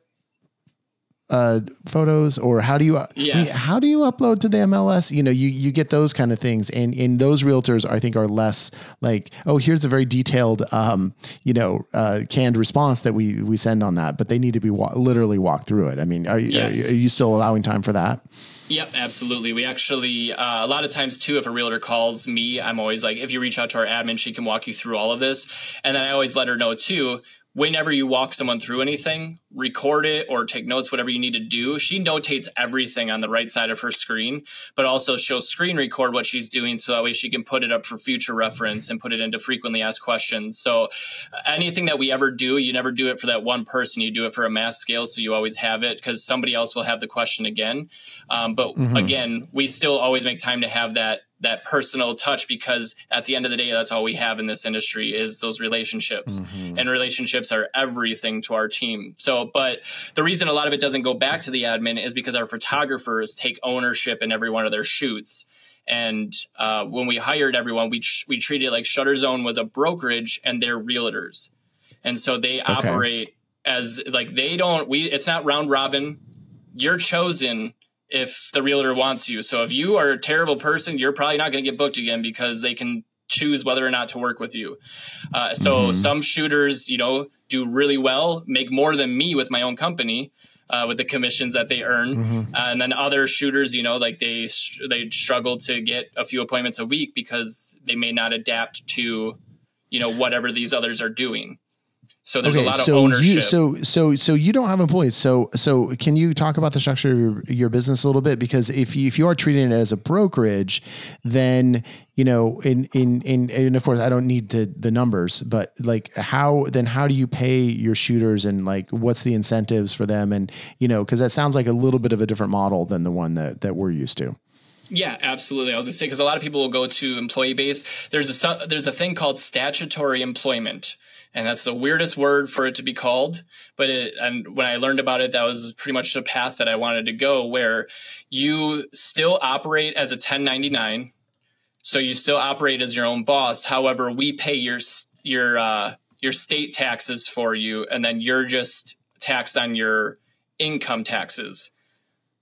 uh, photos or how do you yeah. how do you upload to the MLS? You know, you you get those kind of things, and and those realtors, I think are less like, oh, here's a very detailed, um, you know, uh, canned response that we we send on that, but they need to be wa- literally walk through it. I mean, are, yes. are, are you still allowing time for that? Yep, absolutely. We actually, uh, a lot of times too, if a realtor calls me, I'm always like, if you reach out to our admin, she can walk you through all of this. And then I always let her know too, whenever you walk someone through anything, record it or take notes, whatever you need to do. She notates everything on the right side of her screen, but also she'll screen record what she's doing so that way she can put it up for future reference and put it into frequently asked questions. So anything that we ever do, you never do it for that one person, you do it for a mass scale. So you always have it because somebody else will have the question again. Um, but mm-hmm. again, we still always make time to have that that personal touch because at the end of the day that's all we have in this industry is those relationships mm-hmm. and relationships are everything to our team so but the reason a lot of it doesn't go back to the admin is because our photographers take ownership in every one of their shoots and uh, when we hired everyone we, tr- we treated it like shutter zone was a brokerage and they're realtors and so they okay. operate as like they don't we it's not round robin you're chosen if the realtor wants you. So if you are a terrible person, you're probably not going to get booked again because they can choose whether or not to work with you. Uh, so mm-hmm. some shooters, you know, do really well, make more than me with my own company. Uh, with the commissions that they earn, mm-hmm. uh, and then other shooters, you know, like they they struggle to get a few appointments a week because they may not adapt to, you know, whatever these others are doing. So there's okay, a lot of so ownership. You, so so so you don't have employees. So so can you talk about the structure of your, your business a little bit? Because if you, if you are treating it as a brokerage, then you know, in in in and of course I don't need to the numbers, but like how then how do you pay your shooters and like what's the incentives for them and you know because that sounds like a little bit of a different model than the one that that we're used to. Yeah, absolutely. I was gonna say because a lot of people will go to employee base. There's a there's a thing called statutory employment and that's the weirdest word for it to be called. But it, and when I learned about it, that was pretty much the path that I wanted to go, where you still operate as a 1099, so you still operate as your own boss. However, we pay your your uh, your state taxes for you, and then you're just taxed on your income taxes,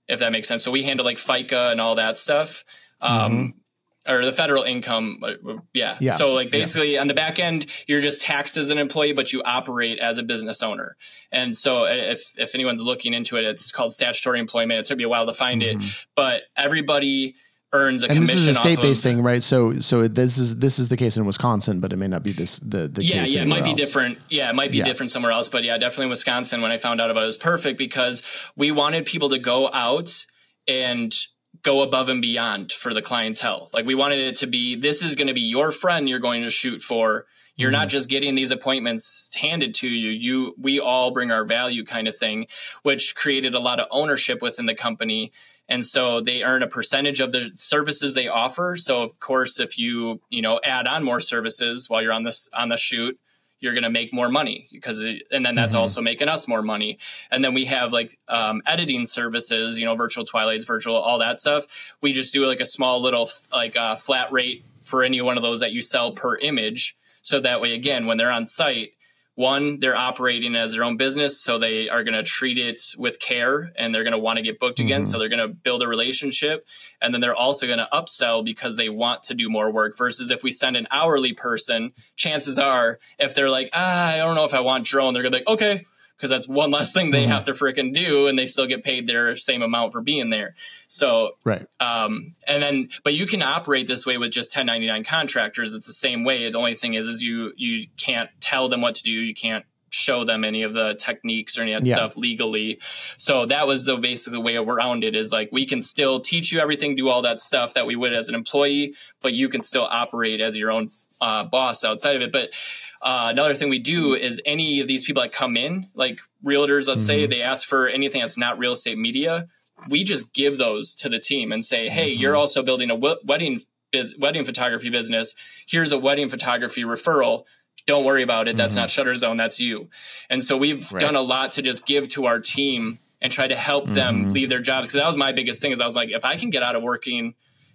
if that makes sense. So we handle like FICA and all that stuff. Um, mm-hmm or the federal income. Uh, yeah. yeah. So like basically yeah. on the back end, you're just taxed as an employee, but you operate as a business owner. And so if, if anyone's looking into it, it's called statutory employment. It took me a while to find mm-hmm. it, but everybody earns a and commission. this is a state-based of, thing, right? So, so this is this is the case in Wisconsin, but it may not be this the the yeah, case. Yeah, it might else. be different. Yeah, it might be yeah. different somewhere else, but yeah, definitely Wisconsin. When I found out about it, it was perfect because we wanted people to go out and go above and beyond for the clientele. Like we wanted it to be this is going to be your friend you're going to shoot for. You're mm-hmm. not just getting these appointments handed to you. You we all bring our value kind of thing, which created a lot of ownership within the company. And so they earn a percentage of the services they offer. So of course if you, you know, add on more services while you're on this on the shoot, you're going to make more money because it, and then that's mm-hmm. also making us more money. And then we have like um, editing services you know virtual twilights virtual all that stuff. We just do like a small little like uh, flat rate for any one of those that you sell per image. So that way again when they're on site one they're operating as their own business so they are going to treat it with care and they're going to want to get booked again mm-hmm. so they're going to build a relationship and then they're also going to upsell because they want to do more work versus if we send an hourly person chances are if they're like ah i don't know if i want drone they're going to be like okay because that's one less thing they mm-hmm. have to freaking do and they still get paid their same amount for being there so right um and then but you can operate this way with just 1099 contractors it's the same way the only thing is is you you can't tell them what to do you can't show them any of the techniques or any of that yeah. stuff legally. So that was the basically the way around it is like we can still teach you everything, do all that stuff that we would as an employee, but you can still operate as your own uh, boss outside of it. But uh, another thing we do is any of these people that come in, like realtors, let's mm-hmm. say they ask for anything that's not real estate media, we just give those to the team and say, hey, mm-hmm. you're also building a w- wedding biz- wedding photography business. Here's a wedding photography referral. Don't worry about it. That's mm-hmm. not Shutter Zone. That's you. And so we've right. done a lot to just give to our team and try to help them leave their jobs because that was my biggest thing. Is I was like, if I can get out of working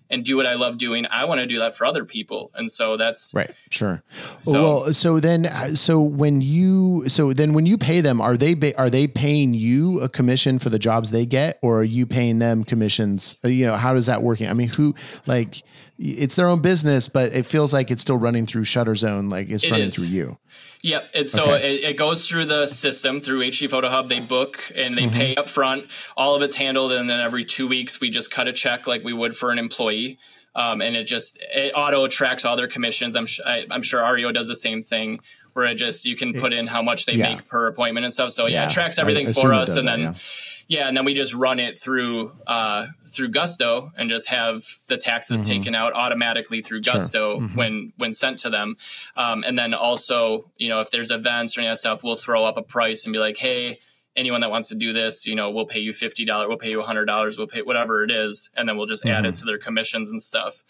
and do what I love doing, I want to do that for other people. And so that's right. Sure. So, well, so then, so when you, so then when you pay them, are they, are they paying you a commission for the jobs they get or are you paying them commissions? Uh, you know, how does that working? I mean, who like it's their own business, but it feels like it's still running through Shutter Zone, like it's it running is. through you. Yep. It's so okay. it, it, goes through the system through HD Photo Hub. They book and they mm-hmm. pay up front. All of it's handled, and then every two weeks we just cut a check like we would for an employee. Um, and it just it auto tracks all their commissions. I'm sh- I, am sure Aryeo does the same thing where it just you can put in how much they yeah. make per appointment and stuff. So yeah, yeah it tracks everything for us, and then. That, yeah yeah, and then we just run it through uh, through Gusto and just have the taxes mm-hmm. taken out automatically through Gusto sure. mm-hmm. when when sent to them. Um, and then also, you know, if there's events or any of that stuff, we'll throw up a price and be like, hey, anyone that wants to do this, you know, we'll pay you fifty dollars, we'll pay you hundred dollars, we'll pay whatever it is, and then we'll just mm-hmm. add it mm-hmm. to their commissions and stuff.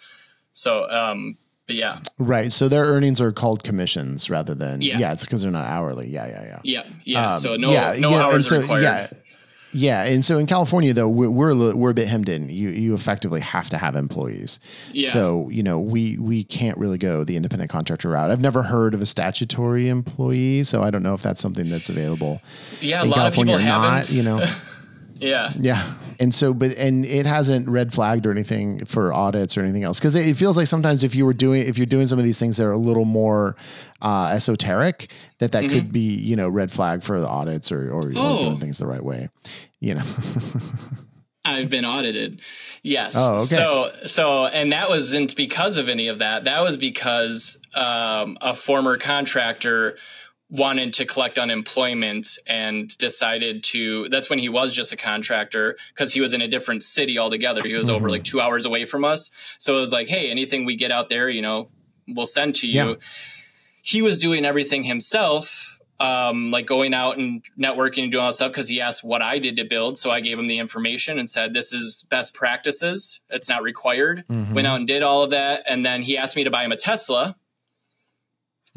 So, um, but yeah, right. So their earnings are called commissions rather than yeah, yeah it's because they're not hourly. Yeah, yeah, yeah. Yeah, yeah. Um, so no, yeah, no hours so, required. Yeah yeah, and so in California though we're we're, we're a bit hemmed in. You you effectively have to have employees. Yeah. So you know we we can't really go the independent contractor route. I've never heard of a statutory employee, so I don't know if that's something that's available. Yeah, in a lot California of people haven't. you know. Yeah. Yeah. And so, but, and it hasn't red flagged or anything for audits or anything else. Cause it feels like sometimes if you were doing, if you're doing some of these things that are a little more uh, esoteric, that that mm-hmm. could be, you know, red flag for the audits or, or, oh. or doing things the right way, you know. I've been audited. Yes. Oh, okay. So, so, and that wasn't because of any of that. That was because um, a former contractor wanted to collect unemployment and decided to that's when he was just a contractor because he was in a different city altogether he was mm-hmm. over like two hours away from us so it was like hey anything we get out there you know we'll send to you yeah. he was doing everything himself um, like going out and networking and doing all that stuff because he asked what I did to build. So I gave him the information and said, This is best practices. It's not required. Mm-hmm. Went out and did all of that. And then he asked me to buy him a Tesla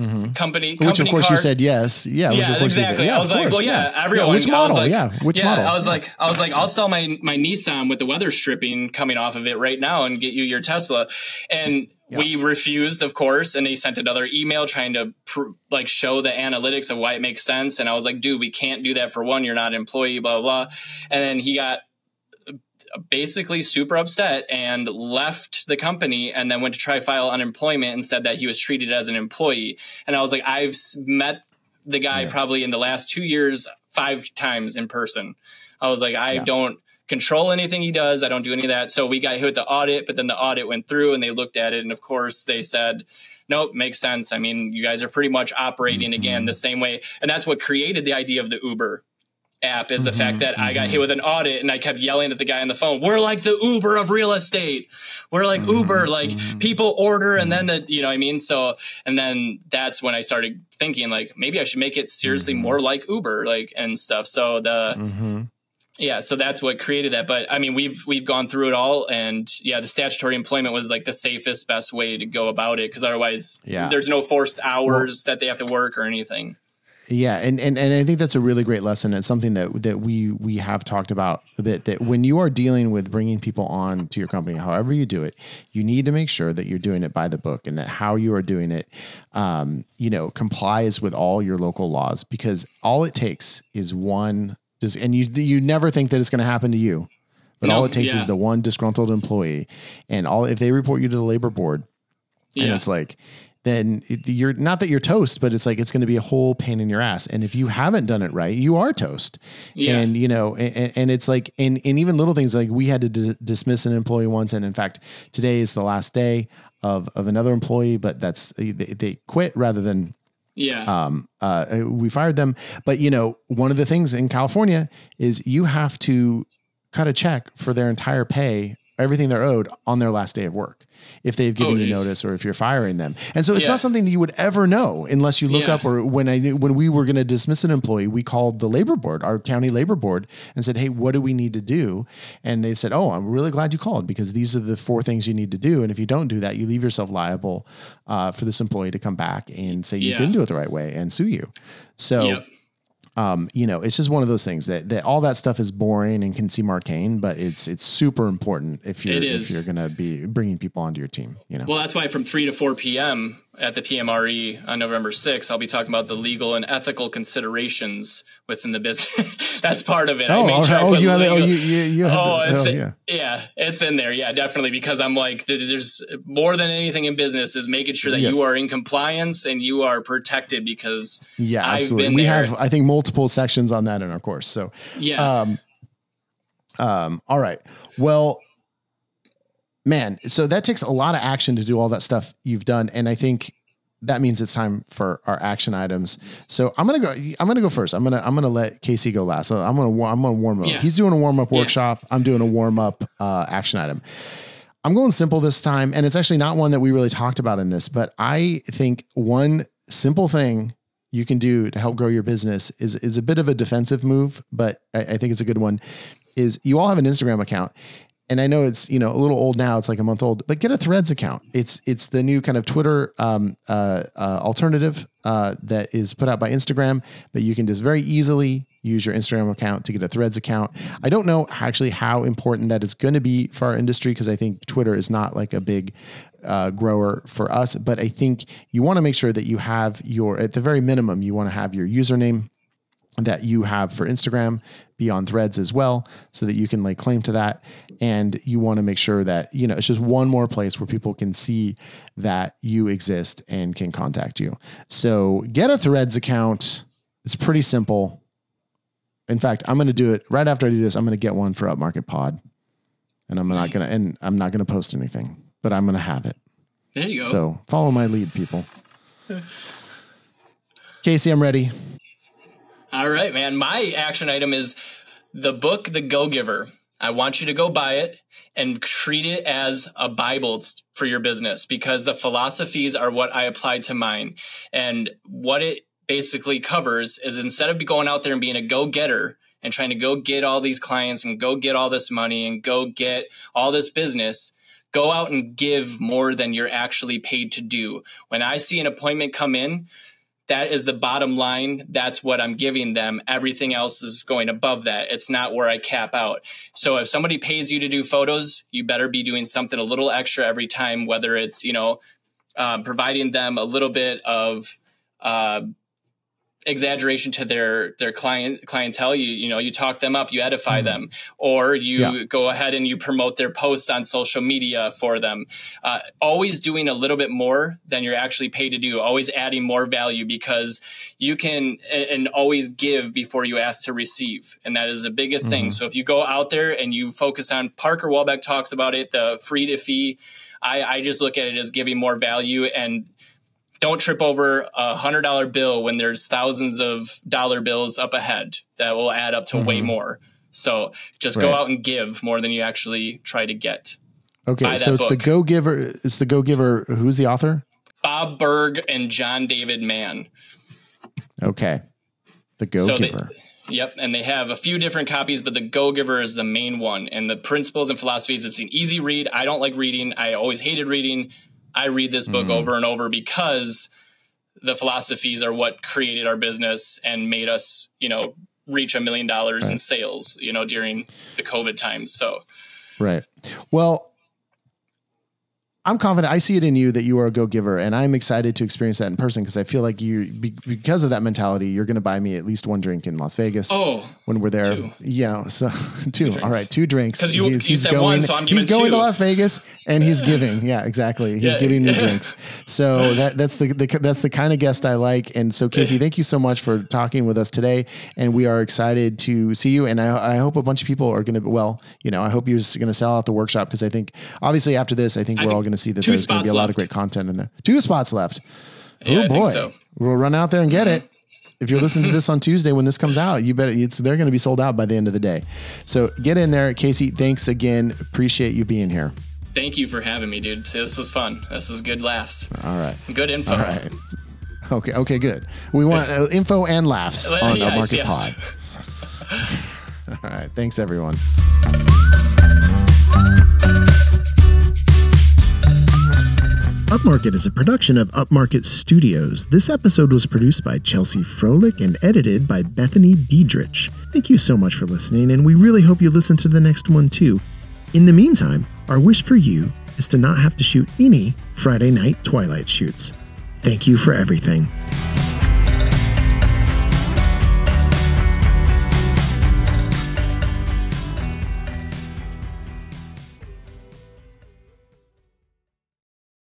Mm-hmm. Company, which of course you said yes. Yeah, yeah, exactly. Yeah, I was like, well, yeah, yeah. everyone. Yeah, which model? Like, yeah, which model? yeah, model? I was like, I was like, I'll sell my my Nissan with the weather stripping coming off of it right now and get you your Tesla. And yeah. we refused, of course. And he sent another email trying to pr- like show the analytics of why it makes sense. And I was like, dude, we can't do that for one. You're not an employee, blah blah. blah. And then he got basically super upset and left the company and then went to try file unemployment and said that he was treated as an employee. And I was like, I've met the guy yeah. probably in the last two years five times in person. I was like, I yeah. don't control anything he does. I don't do any of that. So we got hit with the audit, but then the audit went through and they looked at it. And of course, they said, nope, makes sense. I mean, you guys are pretty much operating mm-hmm. again the same way. And that's what created the idea of the Uber app is the mm-hmm, fact that mm-hmm. I got mm-hmm. hit with an audit and I kept yelling at the guy on the phone, we're like the Uber of real estate. We're like mm-hmm, Uber, like mm-hmm. people order and then the, you know what I mean? So, and then that's when I started thinking like, maybe I should make it seriously mm-hmm. more like Uber, like, and stuff. So the, yeah, so that's what created that. But I mean, we've we've gone through it all, and yeah, the statutory employment was like the safest, best way to go about it because otherwise, yeah. there's no forced hours well, that they have to work or anything. Yeah, and, and and I think that's a really great lesson. It's something that that we we have talked about a bit. That when you are dealing with bringing people on to your company, however you do it, you need to make sure that you're doing it by the book, and that how you are doing it, um, you know, complies with all your local laws. Because all it takes is one just and you you never think that it's going to happen to you, but no, all it takes yeah. is the one disgruntled employee, and all if they report you to the labor board, yeah. and it's like then you're not that you're toast, but it's like it's going to be a whole pain in your ass. And if you haven't done it right, you are toast. Yeah. And you know, and, and it's like, and, and even little things like we had to d- dismiss an employee once, and in fact, today is the last day of of another employee, but that's they, they quit rather than yeah. Um, uh, we fired them. But, you know, one of the things in California is you have to cut a check for their entire pay, everything they're owed on their last day of work if they've given oh, you notice or if you're firing them. And so it's yeah. not something that you would ever know unless you look yeah. up or when I when we were going to dismiss an employee, we called the labor board, our county labor board and said, "Hey, what do we need to do?" And they said, "Oh, I'm really glad you called because these are the four things you need to do and if you don't do that, you leave yourself liable uh, for this employee to come back and say you yeah. didn't do it the right way and sue you." So yep um, you know, it's just one of those things that, that all that stuff is boring and can seem arcane, but it's it's super important if you're if you're gonna be bringing people onto your team. You know, well, that's why from three to four p.m. at the PMRE on November 6th, I'll be talking about the legal and ethical considerations within the business. That's part of it. Oh, sure oh, you have, oh, you, you, you have oh, the, it's, oh, yeah. yeah, it's in there. Yeah, definitely. Because I'm like, there's more than anything in business is making sure that yes. you are in compliance and you are protected because yeah, absolutely. we there. have, I think, multiple sections on that in our course. So yeah. Um, um, all right. Well, man, so that takes a lot of action to do all that stuff you've done. And I think that means it's time for our action items. So I'm gonna go. I'm gonna go first. I'm gonna I'm gonna let Casey go last. So I'm gonna I'm gonna warm up. Yeah. He's doing a warm up workshop. Yeah. I'm doing a warm up uh, action item. I'm going simple this time, and it's actually not one that we really talked about in this. But I think one simple thing you can do to help grow your business is is a bit of a defensive move, but I, I think it's a good one. Is you all have an Instagram account, and I know it's you know a little old now. It's like a month old, but get a Threads account. It's it's the new kind of Twitter um, uh, uh, alternative uh, that is put out by Instagram, but you can just very easily use your Instagram account to get a Threads account. I don't know actually how important that is going to be for our industry because I think Twitter is not like a big uh, grower for us, but I think you want to make sure that you have your at the very minimum you want to have your username that you have for Instagram be on threads as well so that you can like claim to that. And you want to make sure that you know it's just one more place where people can see that you exist and can contact you. So get a threads account. It's pretty simple. In fact i'm going to do it right after i do this i'm going to get one for upmarket pod. And i'm nice. not going to and i'm not going to post anything but i'm going to have it. There you go. So follow my lead people. Casey i'm ready all right, man. My action item is the book, The Go Giver. I want you to go buy it and treat it as a Bible for your business because the philosophies are what I applied to mine. And what it basically covers is instead of going out there and being a go getter and trying to go get all these clients and go get all this money and go get all this business, go out and give more than you're actually paid to do. When I see an appointment come in, that is the bottom line. That's what I'm giving them. Everything else is going above that. It's not where I cap out. So if somebody pays you to do photos, you better be doing something a little extra every time, whether it's, you know, uh, providing them a little bit of, uh, exaggeration to their their client clientele you you know you talk them up you edify mm-hmm. them or you yeah. go ahead and you promote their posts on social media for them uh, always doing a little bit more than you're actually paid to do always adding more value because you can and, and always give before you ask to receive and that is the biggest mm-hmm. thing so if you go out there and you focus on parker walbeck talks about it the free to fee I, I just look at it as giving more value and don't trip over a hundred dollar bill when there's thousands of dollar bills up ahead that will add up to mm-hmm. way more. So just right. go out and give more than you actually try to get. Okay, so it's book. the Go Giver. It's the Go Giver. Who's the author? Bob Burg and John David Mann. Okay, the Go so Giver. They, yep, and they have a few different copies, but the Go Giver is the main one. And the principles and philosophies. It's an easy read. I don't like reading. I always hated reading. I read this book mm. over and over because the philosophies are what created our business and made us, you know, reach a million dollars in sales, you know, during the COVID times. So, right. Well, I'm confident. I see it in you that you are a go giver, and I'm excited to experience that in person because I feel like you, because of that mentality, you're going to buy me at least one drink in Las Vegas. Oh, when we're there, two. know, so two. two All right, two drinks. Because you, he's, you he's said going, one, so I'm He's going two. to Las Vegas and he's giving. Yeah, exactly. He's yeah. giving me drinks. So that that's the, the, that's the kind of guest I like. And so Casey, thank you so much for talking with us today, and we are excited to see you. And I, I hope a bunch of people are going to. Well, you know, I hope you're going to sell out the workshop because I think obviously after this, I think I we're think all going to see that there's going to be a lot of great content in there. Two spots left. Yeah, oh boy, so. we'll run out there and get it. If you're listening to this on Tuesday when this comes out, you bet it's, they're going to be sold out by the end of the day. So get in there, Casey. Thanks again. Appreciate you being here. Thank you for having me, dude. This was fun. This was good laughs. All right. Good info. All right. Okay. Okay. Good. We want uh, info and laughs on yes, Market yes. Pod. All right. Thanks, everyone. Upmarket is a production of Upmarket Studios. This episode was produced by Chelsea Froelich and edited by Bethany Diedrich. Thank you so much for listening, and we really hope you listen to the next one too. In the meantime, our wish for you is to not have to shoot any Friday night Twilight shoots. Thank you for everything.